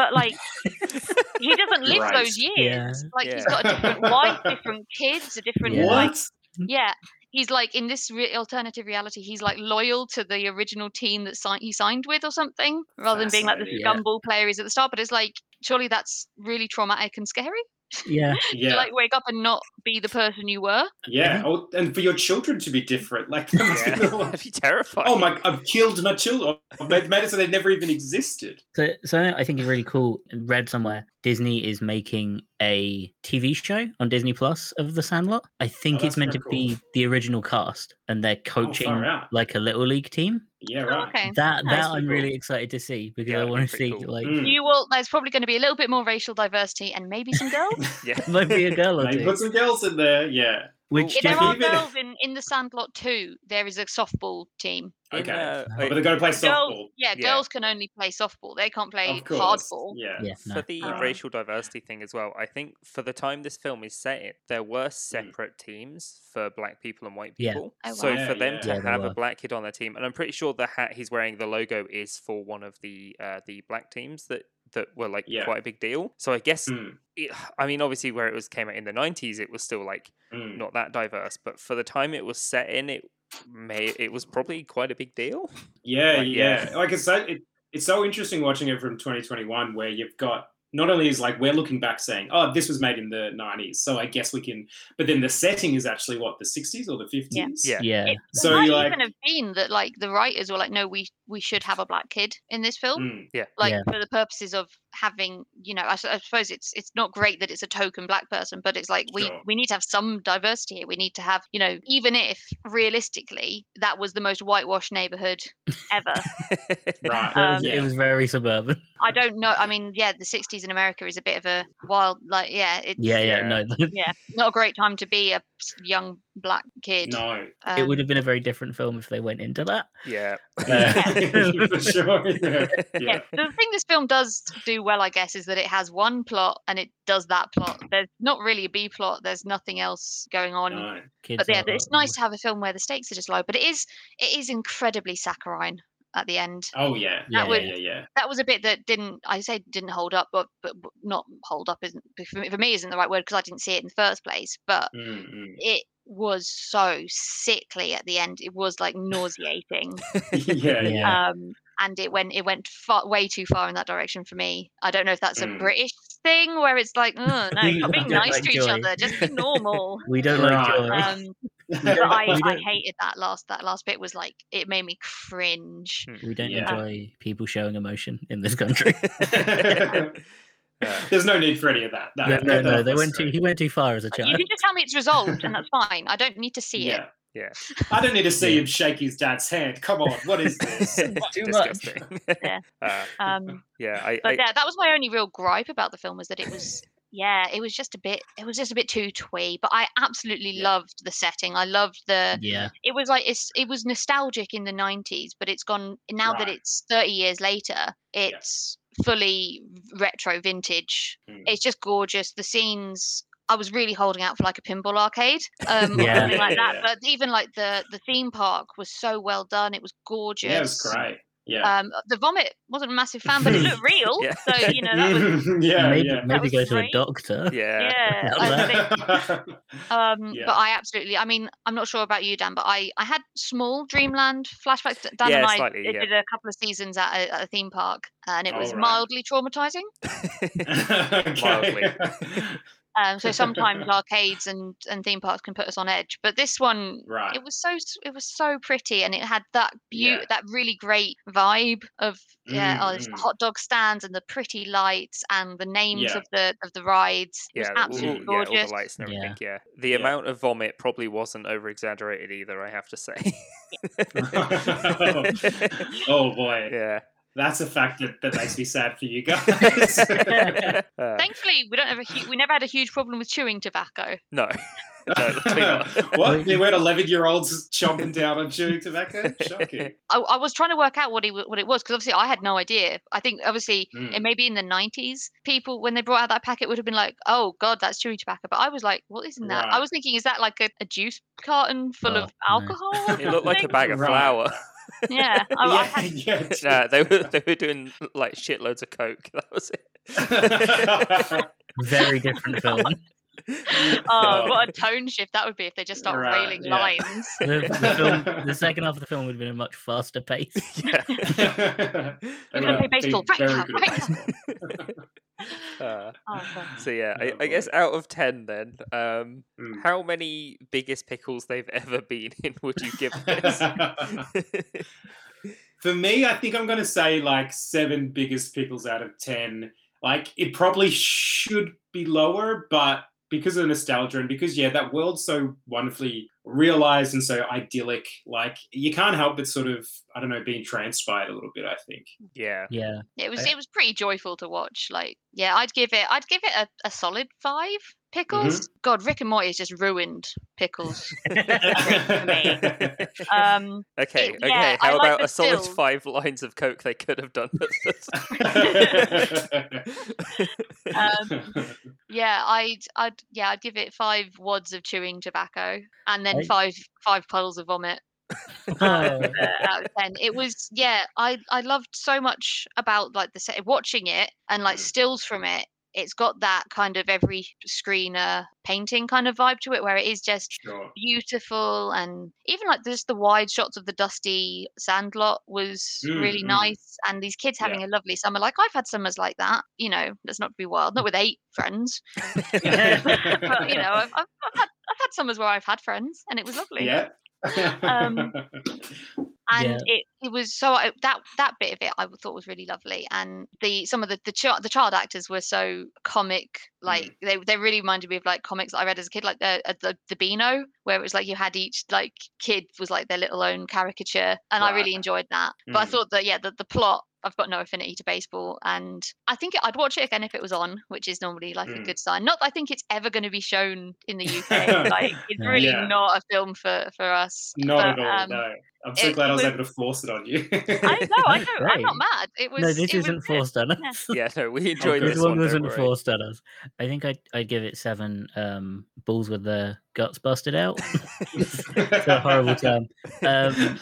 Speaker 3: but like he doesn't live
Speaker 4: Right.
Speaker 3: those years
Speaker 2: Yeah.
Speaker 3: like he's got a different wife different kids a different
Speaker 2: Yeah.
Speaker 3: like
Speaker 4: what?
Speaker 3: yeah he's like in this re- alternative reality he's like loyal to the original team that si- he signed with or something rather than being like the
Speaker 4: Fascinating.
Speaker 2: Yeah.
Speaker 3: scumball player he is at the start but it's like surely that's really traumatic and scary
Speaker 2: Yeah,
Speaker 4: Yeah,
Speaker 3: to like wake up and not be the person you were
Speaker 4: yeah. Mm-hmm. Oh, and for your children to be different, like, be
Speaker 1: Yeah,
Speaker 4: like,
Speaker 1: that'd be terrifying.
Speaker 4: oh my, I've killed my children. I've made, made it so they never even existed.
Speaker 2: So, so I think it's really cool. Read somewhere Disney is making a TV show on Disney Plus of The Sandlot. I think
Speaker 4: Oh,
Speaker 2: it's meant to
Speaker 4: very
Speaker 2: be the original cast, and they're
Speaker 4: Oh,
Speaker 2: coaching
Speaker 4: out.
Speaker 2: like a little league team.
Speaker 4: Yeah,
Speaker 3: Oh, okay
Speaker 2: That
Speaker 4: That's
Speaker 2: that I'm
Speaker 4: pretty
Speaker 2: really
Speaker 4: cool.
Speaker 2: excited to see because
Speaker 1: Yeah,
Speaker 2: I
Speaker 1: that'd be
Speaker 2: want to see
Speaker 1: cool.
Speaker 2: like
Speaker 4: Mm.
Speaker 3: you will there's probably going to be a little bit more racial diversity and maybe some girls
Speaker 1: yeah.
Speaker 2: might be a girl or
Speaker 4: Maybe
Speaker 2: two.
Speaker 4: put some girls in there. Yeah.
Speaker 2: Which
Speaker 3: Yeah, there are
Speaker 4: even-
Speaker 3: girls in, in the Sandlot too. There is a softball team.
Speaker 4: Okay.
Speaker 1: uh,
Speaker 2: Oh,
Speaker 4: but they're going to play softball.
Speaker 3: Girls, yeah,
Speaker 1: Yeah.
Speaker 3: girls can only play softball. They can't play hardball.
Speaker 4: Yeah.
Speaker 2: yeah,
Speaker 1: for
Speaker 2: no.
Speaker 1: the
Speaker 4: Right.
Speaker 1: racial diversity thing as well, I think for the time this film is set in, there were separate teams for black people and white people.
Speaker 2: Yeah.
Speaker 1: people.
Speaker 3: Oh,
Speaker 1: So
Speaker 3: wow.
Speaker 1: for them
Speaker 4: yeah.
Speaker 1: to
Speaker 2: Yeah, there
Speaker 1: have a black kid on their team, and I'm pretty sure the hat he's wearing, the logo is for one of the uh, the black teams that that were like
Speaker 4: Yeah.
Speaker 1: quite a big deal. So I guess,
Speaker 4: Mm,
Speaker 1: it, I mean, obviously where it was came out in the 90s, it was still like
Speaker 4: mm.
Speaker 1: not that diverse, but for the time it was set in, it may it was probably quite a big deal.
Speaker 4: Yeah,
Speaker 1: Like, yeah.
Speaker 4: yeah. Like it's so it, it's so interesting watching it from 2021, where you've got not only is like we're looking back saying, oh, this was made in the 90s, so I guess we can. But then the setting is actually what the 60s or the 50s.
Speaker 1: Yeah.
Speaker 2: yeah,
Speaker 3: It
Speaker 4: So
Speaker 3: might
Speaker 4: you're like-
Speaker 3: even have been that like the writers were like, no, we we should have a black kid in this film,
Speaker 4: Mm,
Speaker 3: like
Speaker 2: Yeah.
Speaker 3: for the purposes of having you know I suppose it's it's not great that it's a token black person but it's like we
Speaker 4: Sure.
Speaker 3: we need to have some diversity here we need to have you know even if realistically that was the most whitewashed neighborhood ever
Speaker 4: Right.
Speaker 2: It was,
Speaker 3: Um,
Speaker 2: it was very suburban.
Speaker 3: i don't know i mean yeah the 60s in america is a bit of a wild like yeah it's
Speaker 2: Yeah, yeah,
Speaker 1: Yeah.
Speaker 2: no,
Speaker 3: yeah not a great time to be a s- young black kid
Speaker 4: No.
Speaker 2: it
Speaker 3: Um,
Speaker 2: would have been a very different film if they went into that.
Speaker 1: yeah.
Speaker 4: For sure. Yeah.
Speaker 3: yeah.
Speaker 4: yeah.
Speaker 3: the thing this film does do well i guess is that it has one plot and it does that plot there's not really a b plot there's nothing else going on
Speaker 4: No.
Speaker 2: Kids
Speaker 3: but yeah it's nice to have a film where the stakes are just low but it is it is incredibly saccharine at the end
Speaker 4: Oh yeah.
Speaker 2: Yeah,
Speaker 4: Yeah.
Speaker 3: would-
Speaker 4: Yeah. Yeah.
Speaker 3: that was a bit that didn't i say didn't hold up but but but not hold up isn't for me, for me isn't the right word because i didn't see it in the first place but
Speaker 4: Mm, mm.
Speaker 3: it was so sickly at the end it was like nauseating
Speaker 4: yeah. Yeah.
Speaker 2: Yeah.
Speaker 3: um and it went it went far, way too far in that direction for me i don't know if that's
Speaker 4: Mm.
Speaker 3: a british thing where it's like oh no stop being
Speaker 2: Don't
Speaker 3: nice
Speaker 2: like
Speaker 3: to each other just be normal
Speaker 2: We don't like
Speaker 4: Right.
Speaker 2: joy.
Speaker 3: um but I, I hated that last that last bit was like it made me cringe
Speaker 2: we don't
Speaker 4: Yeah.
Speaker 2: enjoy people showing emotion in this country.
Speaker 1: Yeah.
Speaker 4: There's no need for any of that.
Speaker 2: no, no,
Speaker 4: get
Speaker 2: no.
Speaker 4: that
Speaker 2: They went too. He went too far as a child.
Speaker 3: you can just tell me it's resolved and that's fine i don't need to see it
Speaker 4: Yeah.
Speaker 1: Yeah.
Speaker 4: I don't need to see
Speaker 2: Yeah.
Speaker 4: him shake his dad's hand. Come on, what is this?
Speaker 2: Too much.
Speaker 3: Yeah.
Speaker 1: Uh,
Speaker 3: um
Speaker 1: yeah. I,
Speaker 3: but
Speaker 1: I,
Speaker 3: yeah that was my only real gripe about the film was that it was yeah it was just a bit it was just a bit too twee but i absolutely
Speaker 4: Yeah.
Speaker 3: loved the setting i loved the
Speaker 2: Yeah,
Speaker 3: it was like it's it was nostalgic in the 90s but it's gone now that it's 30 years later it's fully retro vintage
Speaker 4: Mm.
Speaker 3: it's just gorgeous the scenes I was really holding out for like a pinball arcade, um, or
Speaker 2: Yeah.
Speaker 3: something like that.
Speaker 4: yeah.
Speaker 3: But even like the the theme park was so well done. It was gorgeous.
Speaker 4: Yeah, it was great. Yeah.
Speaker 3: Um, the vomit wasn't a massive fan, but it looked real.
Speaker 1: Yeah.
Speaker 3: So you know that was
Speaker 4: yeah,
Speaker 2: maybe
Speaker 4: yeah.
Speaker 2: maybe
Speaker 3: was
Speaker 2: go to a doctor.
Speaker 1: yeah.
Speaker 3: yeah. I think Um,
Speaker 4: Yeah.
Speaker 3: but I absolutely, I mean, I'm not sure about you, Dan, but I, I had small Dreamland flashbacks. D- Dan
Speaker 1: Yeah,
Speaker 3: and I
Speaker 1: slightly,
Speaker 3: did
Speaker 1: yeah.
Speaker 3: a couple of seasons at a, at a theme park, and it
Speaker 4: Oh,
Speaker 3: was
Speaker 4: right.
Speaker 3: mildly traumatizing.
Speaker 1: Mildly.
Speaker 3: Um, so sometimes arcades and, and theme parks can put us on edge, but this one,
Speaker 4: right.
Speaker 3: it was so it was so pretty, and it had that
Speaker 4: Yeah.
Speaker 3: that really great vibe of yeah, oh, it's the
Speaker 4: Mm, mm.
Speaker 3: hot dog stands and the pretty lights and the names
Speaker 4: Yeah.
Speaker 3: of the of the rides. It was
Speaker 1: Yeah, the- all,
Speaker 3: absolutely
Speaker 1: yeah, all
Speaker 3: gorgeous.
Speaker 1: the lights and
Speaker 2: Yeah.
Speaker 1: everything. Yeah, the
Speaker 4: Yeah.
Speaker 1: amount of vomit probably wasn't over exaggerated either. I have to say.
Speaker 4: oh boy,
Speaker 1: yeah.
Speaker 4: That's a fact that, that makes me sad for you guys.
Speaker 3: Thankfully, we don't have a hu- we never had a huge problem with chewing tobacco.
Speaker 1: no. No,
Speaker 4: what? There weren't eleven-year-olds chomping down on chewing tobacco. Shocking.
Speaker 3: I, I was trying to work out what he what it was because obviously I had no idea. I think obviously
Speaker 4: Mm.
Speaker 3: it may be in the nineties. People when they brought out that packet would have been like, "Oh God, that's chewing tobacco." But I was like, "What is in that?" I was thinking, "Is that like a, a juice carton full
Speaker 2: Oh,
Speaker 3: of alcohol?" or
Speaker 1: It looked like a bag of
Speaker 4: Right.
Speaker 1: flour.
Speaker 3: Yeah, oh, I, I
Speaker 4: yeah,
Speaker 3: had,
Speaker 4: yeah.
Speaker 1: nah, they were they were doing like shitloads of coke. That was it.
Speaker 2: Very different film.
Speaker 3: Oh, oh, what a tone shift that would be if they just start
Speaker 4: Right,
Speaker 3: railing
Speaker 4: yeah.
Speaker 3: lines.
Speaker 2: The, the film, the second half of the film would have been a much faster pace.
Speaker 1: yeah.
Speaker 4: They
Speaker 3: gonna play baseball right now, right
Speaker 4: baseball.
Speaker 1: Uh,
Speaker 3: Oh,
Speaker 1: so yeah, I,
Speaker 4: Oh,
Speaker 1: I guess out of ten, then, um,
Speaker 4: Mm.
Speaker 1: how many biggest pickles they've ever been in would you give this?
Speaker 4: For me, I think I'm going to say like seven biggest pickles out of 10. Like it probably should be lower, but because of nostalgia and because, yeah, that world's so wonderfully realized and so idyllic, like you can't help but sort of, I don't know, being tranced by it a little bit, I think.
Speaker 1: yeah,
Speaker 2: Yeah,
Speaker 3: It was
Speaker 2: I-
Speaker 3: it was pretty joyful to watch. Like, yeah, I'd give it I'd give it a, a solid five pickles. God, Rick and Morty has just ruined pickles. me. Um,
Speaker 1: Okay,
Speaker 3: It-
Speaker 1: okay.
Speaker 3: yeah, I
Speaker 1: How
Speaker 3: like
Speaker 1: about
Speaker 3: the
Speaker 1: a solid
Speaker 3: stills.
Speaker 1: five lines of coke they could have done?
Speaker 3: Um, yeah, I'd I'd yeah I'd give it five wads of chewing tobacco and then
Speaker 2: I-
Speaker 3: five five puddles of vomit. Out of ten. It was yeah, I I loved so much about like the set watching it and like
Speaker 4: Mm.
Speaker 3: stills from it. It's got that kind of every screener painting kind of vibe to it where it is just
Speaker 4: sure.
Speaker 3: beautiful and even like just the wide shots of the dusty sand lot was really
Speaker 4: Mm, mm.
Speaker 3: nice and these kids having a lovely summer like i've had summers like that you know let's not be wild not with eight friends but you know I've, I've, I've had i've had summers where i've had friends and it was lovely
Speaker 4: Yeah.
Speaker 3: Um, and
Speaker 2: Yeah.
Speaker 3: it, it was so that that bit of it I thought was really lovely, and the some of the the, child the child actors were so comic, like they they really reminded me of like comics that I read as a kid, like the uh, the the Beano, where it was like you had each like kid was like their little own caricature, and I really enjoyed that. But I
Speaker 4: Mm.
Speaker 3: thought that yeah, the the plot. I've got no affinity to baseball, and I think I'd watch it again if it was on, which is normally like a
Speaker 4: Mm.
Speaker 3: good sign. Not that I think it's ever going to be shown in the UK. like it's really
Speaker 4: Yeah.
Speaker 3: not a film for for us.
Speaker 4: Not
Speaker 3: but,
Speaker 4: at all.
Speaker 3: um,
Speaker 4: no. I'm so
Speaker 3: it-
Speaker 4: glad
Speaker 3: it
Speaker 4: I was
Speaker 3: was-
Speaker 4: able to force it on you.
Speaker 3: I know, I know. I'm not mad. It was.
Speaker 2: no, this
Speaker 3: was
Speaker 2: isn't
Speaker 3: good.
Speaker 2: forced on us.
Speaker 1: Yeah, no, we enjoyed
Speaker 4: good.
Speaker 1: this
Speaker 2: This one
Speaker 1: one.
Speaker 2: wasn't
Speaker 1: worry.
Speaker 2: forced on us. I think I'd, I'd give it seven um, balls with the guts busted out. it's a horrible term. Um,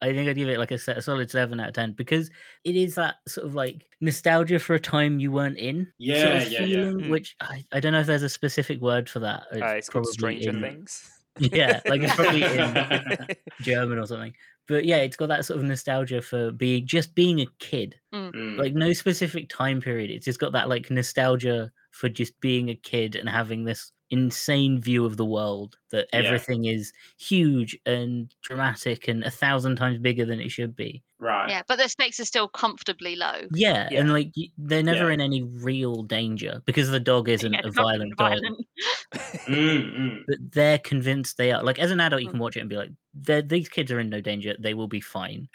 Speaker 2: I think I'd give it like a, se- a solid seven out of ten because it is that sort of like nostalgia for a time you weren't in. sort
Speaker 4: Yeah,
Speaker 2: of
Speaker 4: yeah, yeah.
Speaker 2: feeling,
Speaker 1: Mm.
Speaker 2: Which I, I don't know if there's a specific word for that.
Speaker 1: Uh, it's called
Speaker 2: probably
Speaker 1: Stranger
Speaker 2: in-
Speaker 1: Things.
Speaker 2: Yeah, like it's probably in German or something. But yeah, it's got that sort of nostalgia for being just being a kid.
Speaker 4: Mm.
Speaker 2: Like no specific time period. It's just got that like nostalgia for just being a kid and having this insane view of the world that
Speaker 4: Yeah.
Speaker 2: everything is huge and dramatic and a thousand times bigger than it should be.
Speaker 4: right.
Speaker 3: Yeah, but the stakes are still comfortably low.
Speaker 2: Yeah,
Speaker 1: Yeah.
Speaker 2: and like they're never
Speaker 4: Yeah.
Speaker 2: in any real danger because the dog isn't
Speaker 3: Yeah,
Speaker 2: a
Speaker 3: it's not
Speaker 2: violent dog.
Speaker 4: Mm, mm.
Speaker 2: But they're convinced they are. Like as an adult, you
Speaker 3: Mm.
Speaker 2: can watch it and be like, "These kids are in no danger. They will be fine."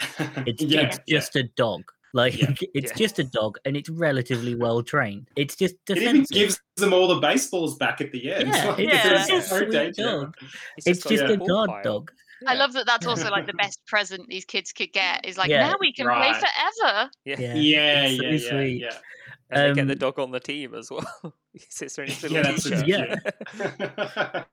Speaker 2: It's,
Speaker 4: yeah,
Speaker 2: it's just a dog. Like
Speaker 4: Yeah.
Speaker 2: it's
Speaker 1: Yeah.
Speaker 2: just a dog, and it's relatively well trained. It's just
Speaker 4: It even gives them all the baseballs back at the end.
Speaker 2: Yeah,
Speaker 4: Like,
Speaker 3: it's
Speaker 4: there's
Speaker 3: a
Speaker 4: no
Speaker 2: sweet dog.
Speaker 1: It's
Speaker 2: It's just
Speaker 1: a
Speaker 2: a guard
Speaker 1: pile.
Speaker 2: dog.
Speaker 3: I love that. That's also like the best present these kids could get. Is like
Speaker 2: Yeah.
Speaker 3: now we can
Speaker 4: Right.
Speaker 3: play forever.
Speaker 1: Yeah.
Speaker 2: Yeah,
Speaker 4: Yeah,
Speaker 2: it's so
Speaker 4: yeah, yeah,
Speaker 2: sweet.
Speaker 4: yeah.
Speaker 1: And they get the
Speaker 2: Um,
Speaker 1: dog on the team as well. he sits there in his little
Speaker 4: Yeah, that's
Speaker 1: t-shirt.
Speaker 2: Yeah.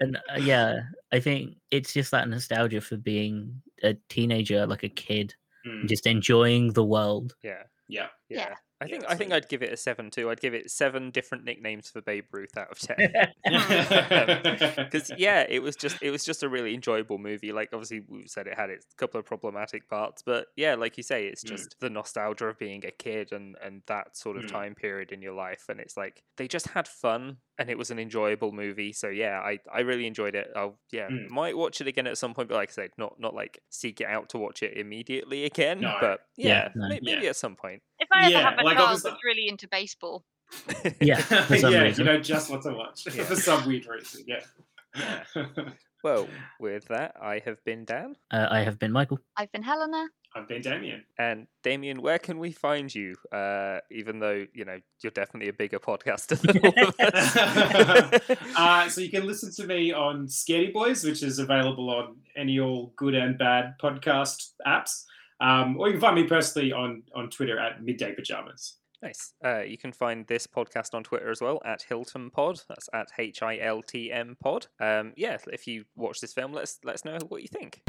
Speaker 2: And uh, yeah, I think it's just that nostalgia for being a teenager, like a kid,
Speaker 4: Mm,
Speaker 2: just enjoying the world.
Speaker 1: yeah.
Speaker 4: yeah.
Speaker 1: Yeah.
Speaker 3: Yeah.
Speaker 1: I
Speaker 4: Yeah,
Speaker 1: think I think I'd give it a seven too. I'd give it seven different nicknames for Babe Ruth out of ten. Because yeah, it was just it was just a really enjoyable movie. Like obviously we said it had its couple of problematic parts, but yeah, like you say, it's
Speaker 4: Mm.
Speaker 1: just the nostalgia of being a kid and and that sort of
Speaker 4: Mm.
Speaker 1: time period in your life. And it's like they just had fun and it was an enjoyable movie. So yeah, I I really enjoyed it. I'll yeah
Speaker 4: Mm.
Speaker 1: might watch it again at some point, but like I said, not not like seek it out to watch it immediately again.
Speaker 4: No.
Speaker 1: But
Speaker 2: Yeah,
Speaker 1: yeah,
Speaker 2: no.
Speaker 1: maybe
Speaker 4: Yeah.
Speaker 1: at some point.
Speaker 3: If I ever
Speaker 4: Yeah,
Speaker 3: have a
Speaker 4: like,
Speaker 3: child
Speaker 4: obviously-
Speaker 3: that's really into baseball,
Speaker 2: Yeah, for some
Speaker 4: yeah,
Speaker 2: reason.
Speaker 4: you know just what to watch
Speaker 1: Yeah.
Speaker 4: for some weird reason. Yeah.
Speaker 1: Well, with that, I have been Dan.
Speaker 2: Uh, I have been Michael.
Speaker 3: I've been Helena.
Speaker 4: I've been Damien.
Speaker 1: And Damien, where can we find you? Uh, even though you know you're definitely a bigger podcaster than all of us.
Speaker 4: uh, so you can listen to me on Scaredy Boys, which is available on any all good and bad podcast apps. Um, or you can find me personally on on Twitter at Midday Pajamas.
Speaker 1: nice. Uh, you can find this podcast on Twitter as well at Hilton Pod. That's at H I L T M Pod. Um, yeah, if you watch this film, let's let us know what you think.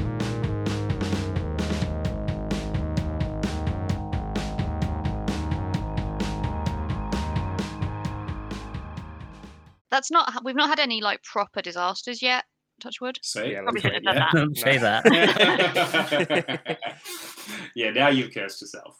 Speaker 3: That's not. We've not had any like proper disasters yet. Touch wood.
Speaker 4: So
Speaker 1: Yeah,
Speaker 3: Probably
Speaker 1: let's
Speaker 3: should
Speaker 1: not
Speaker 3: have done
Speaker 1: yet.
Speaker 3: that.
Speaker 2: Say that.
Speaker 4: yeah, now you've cursed yourself.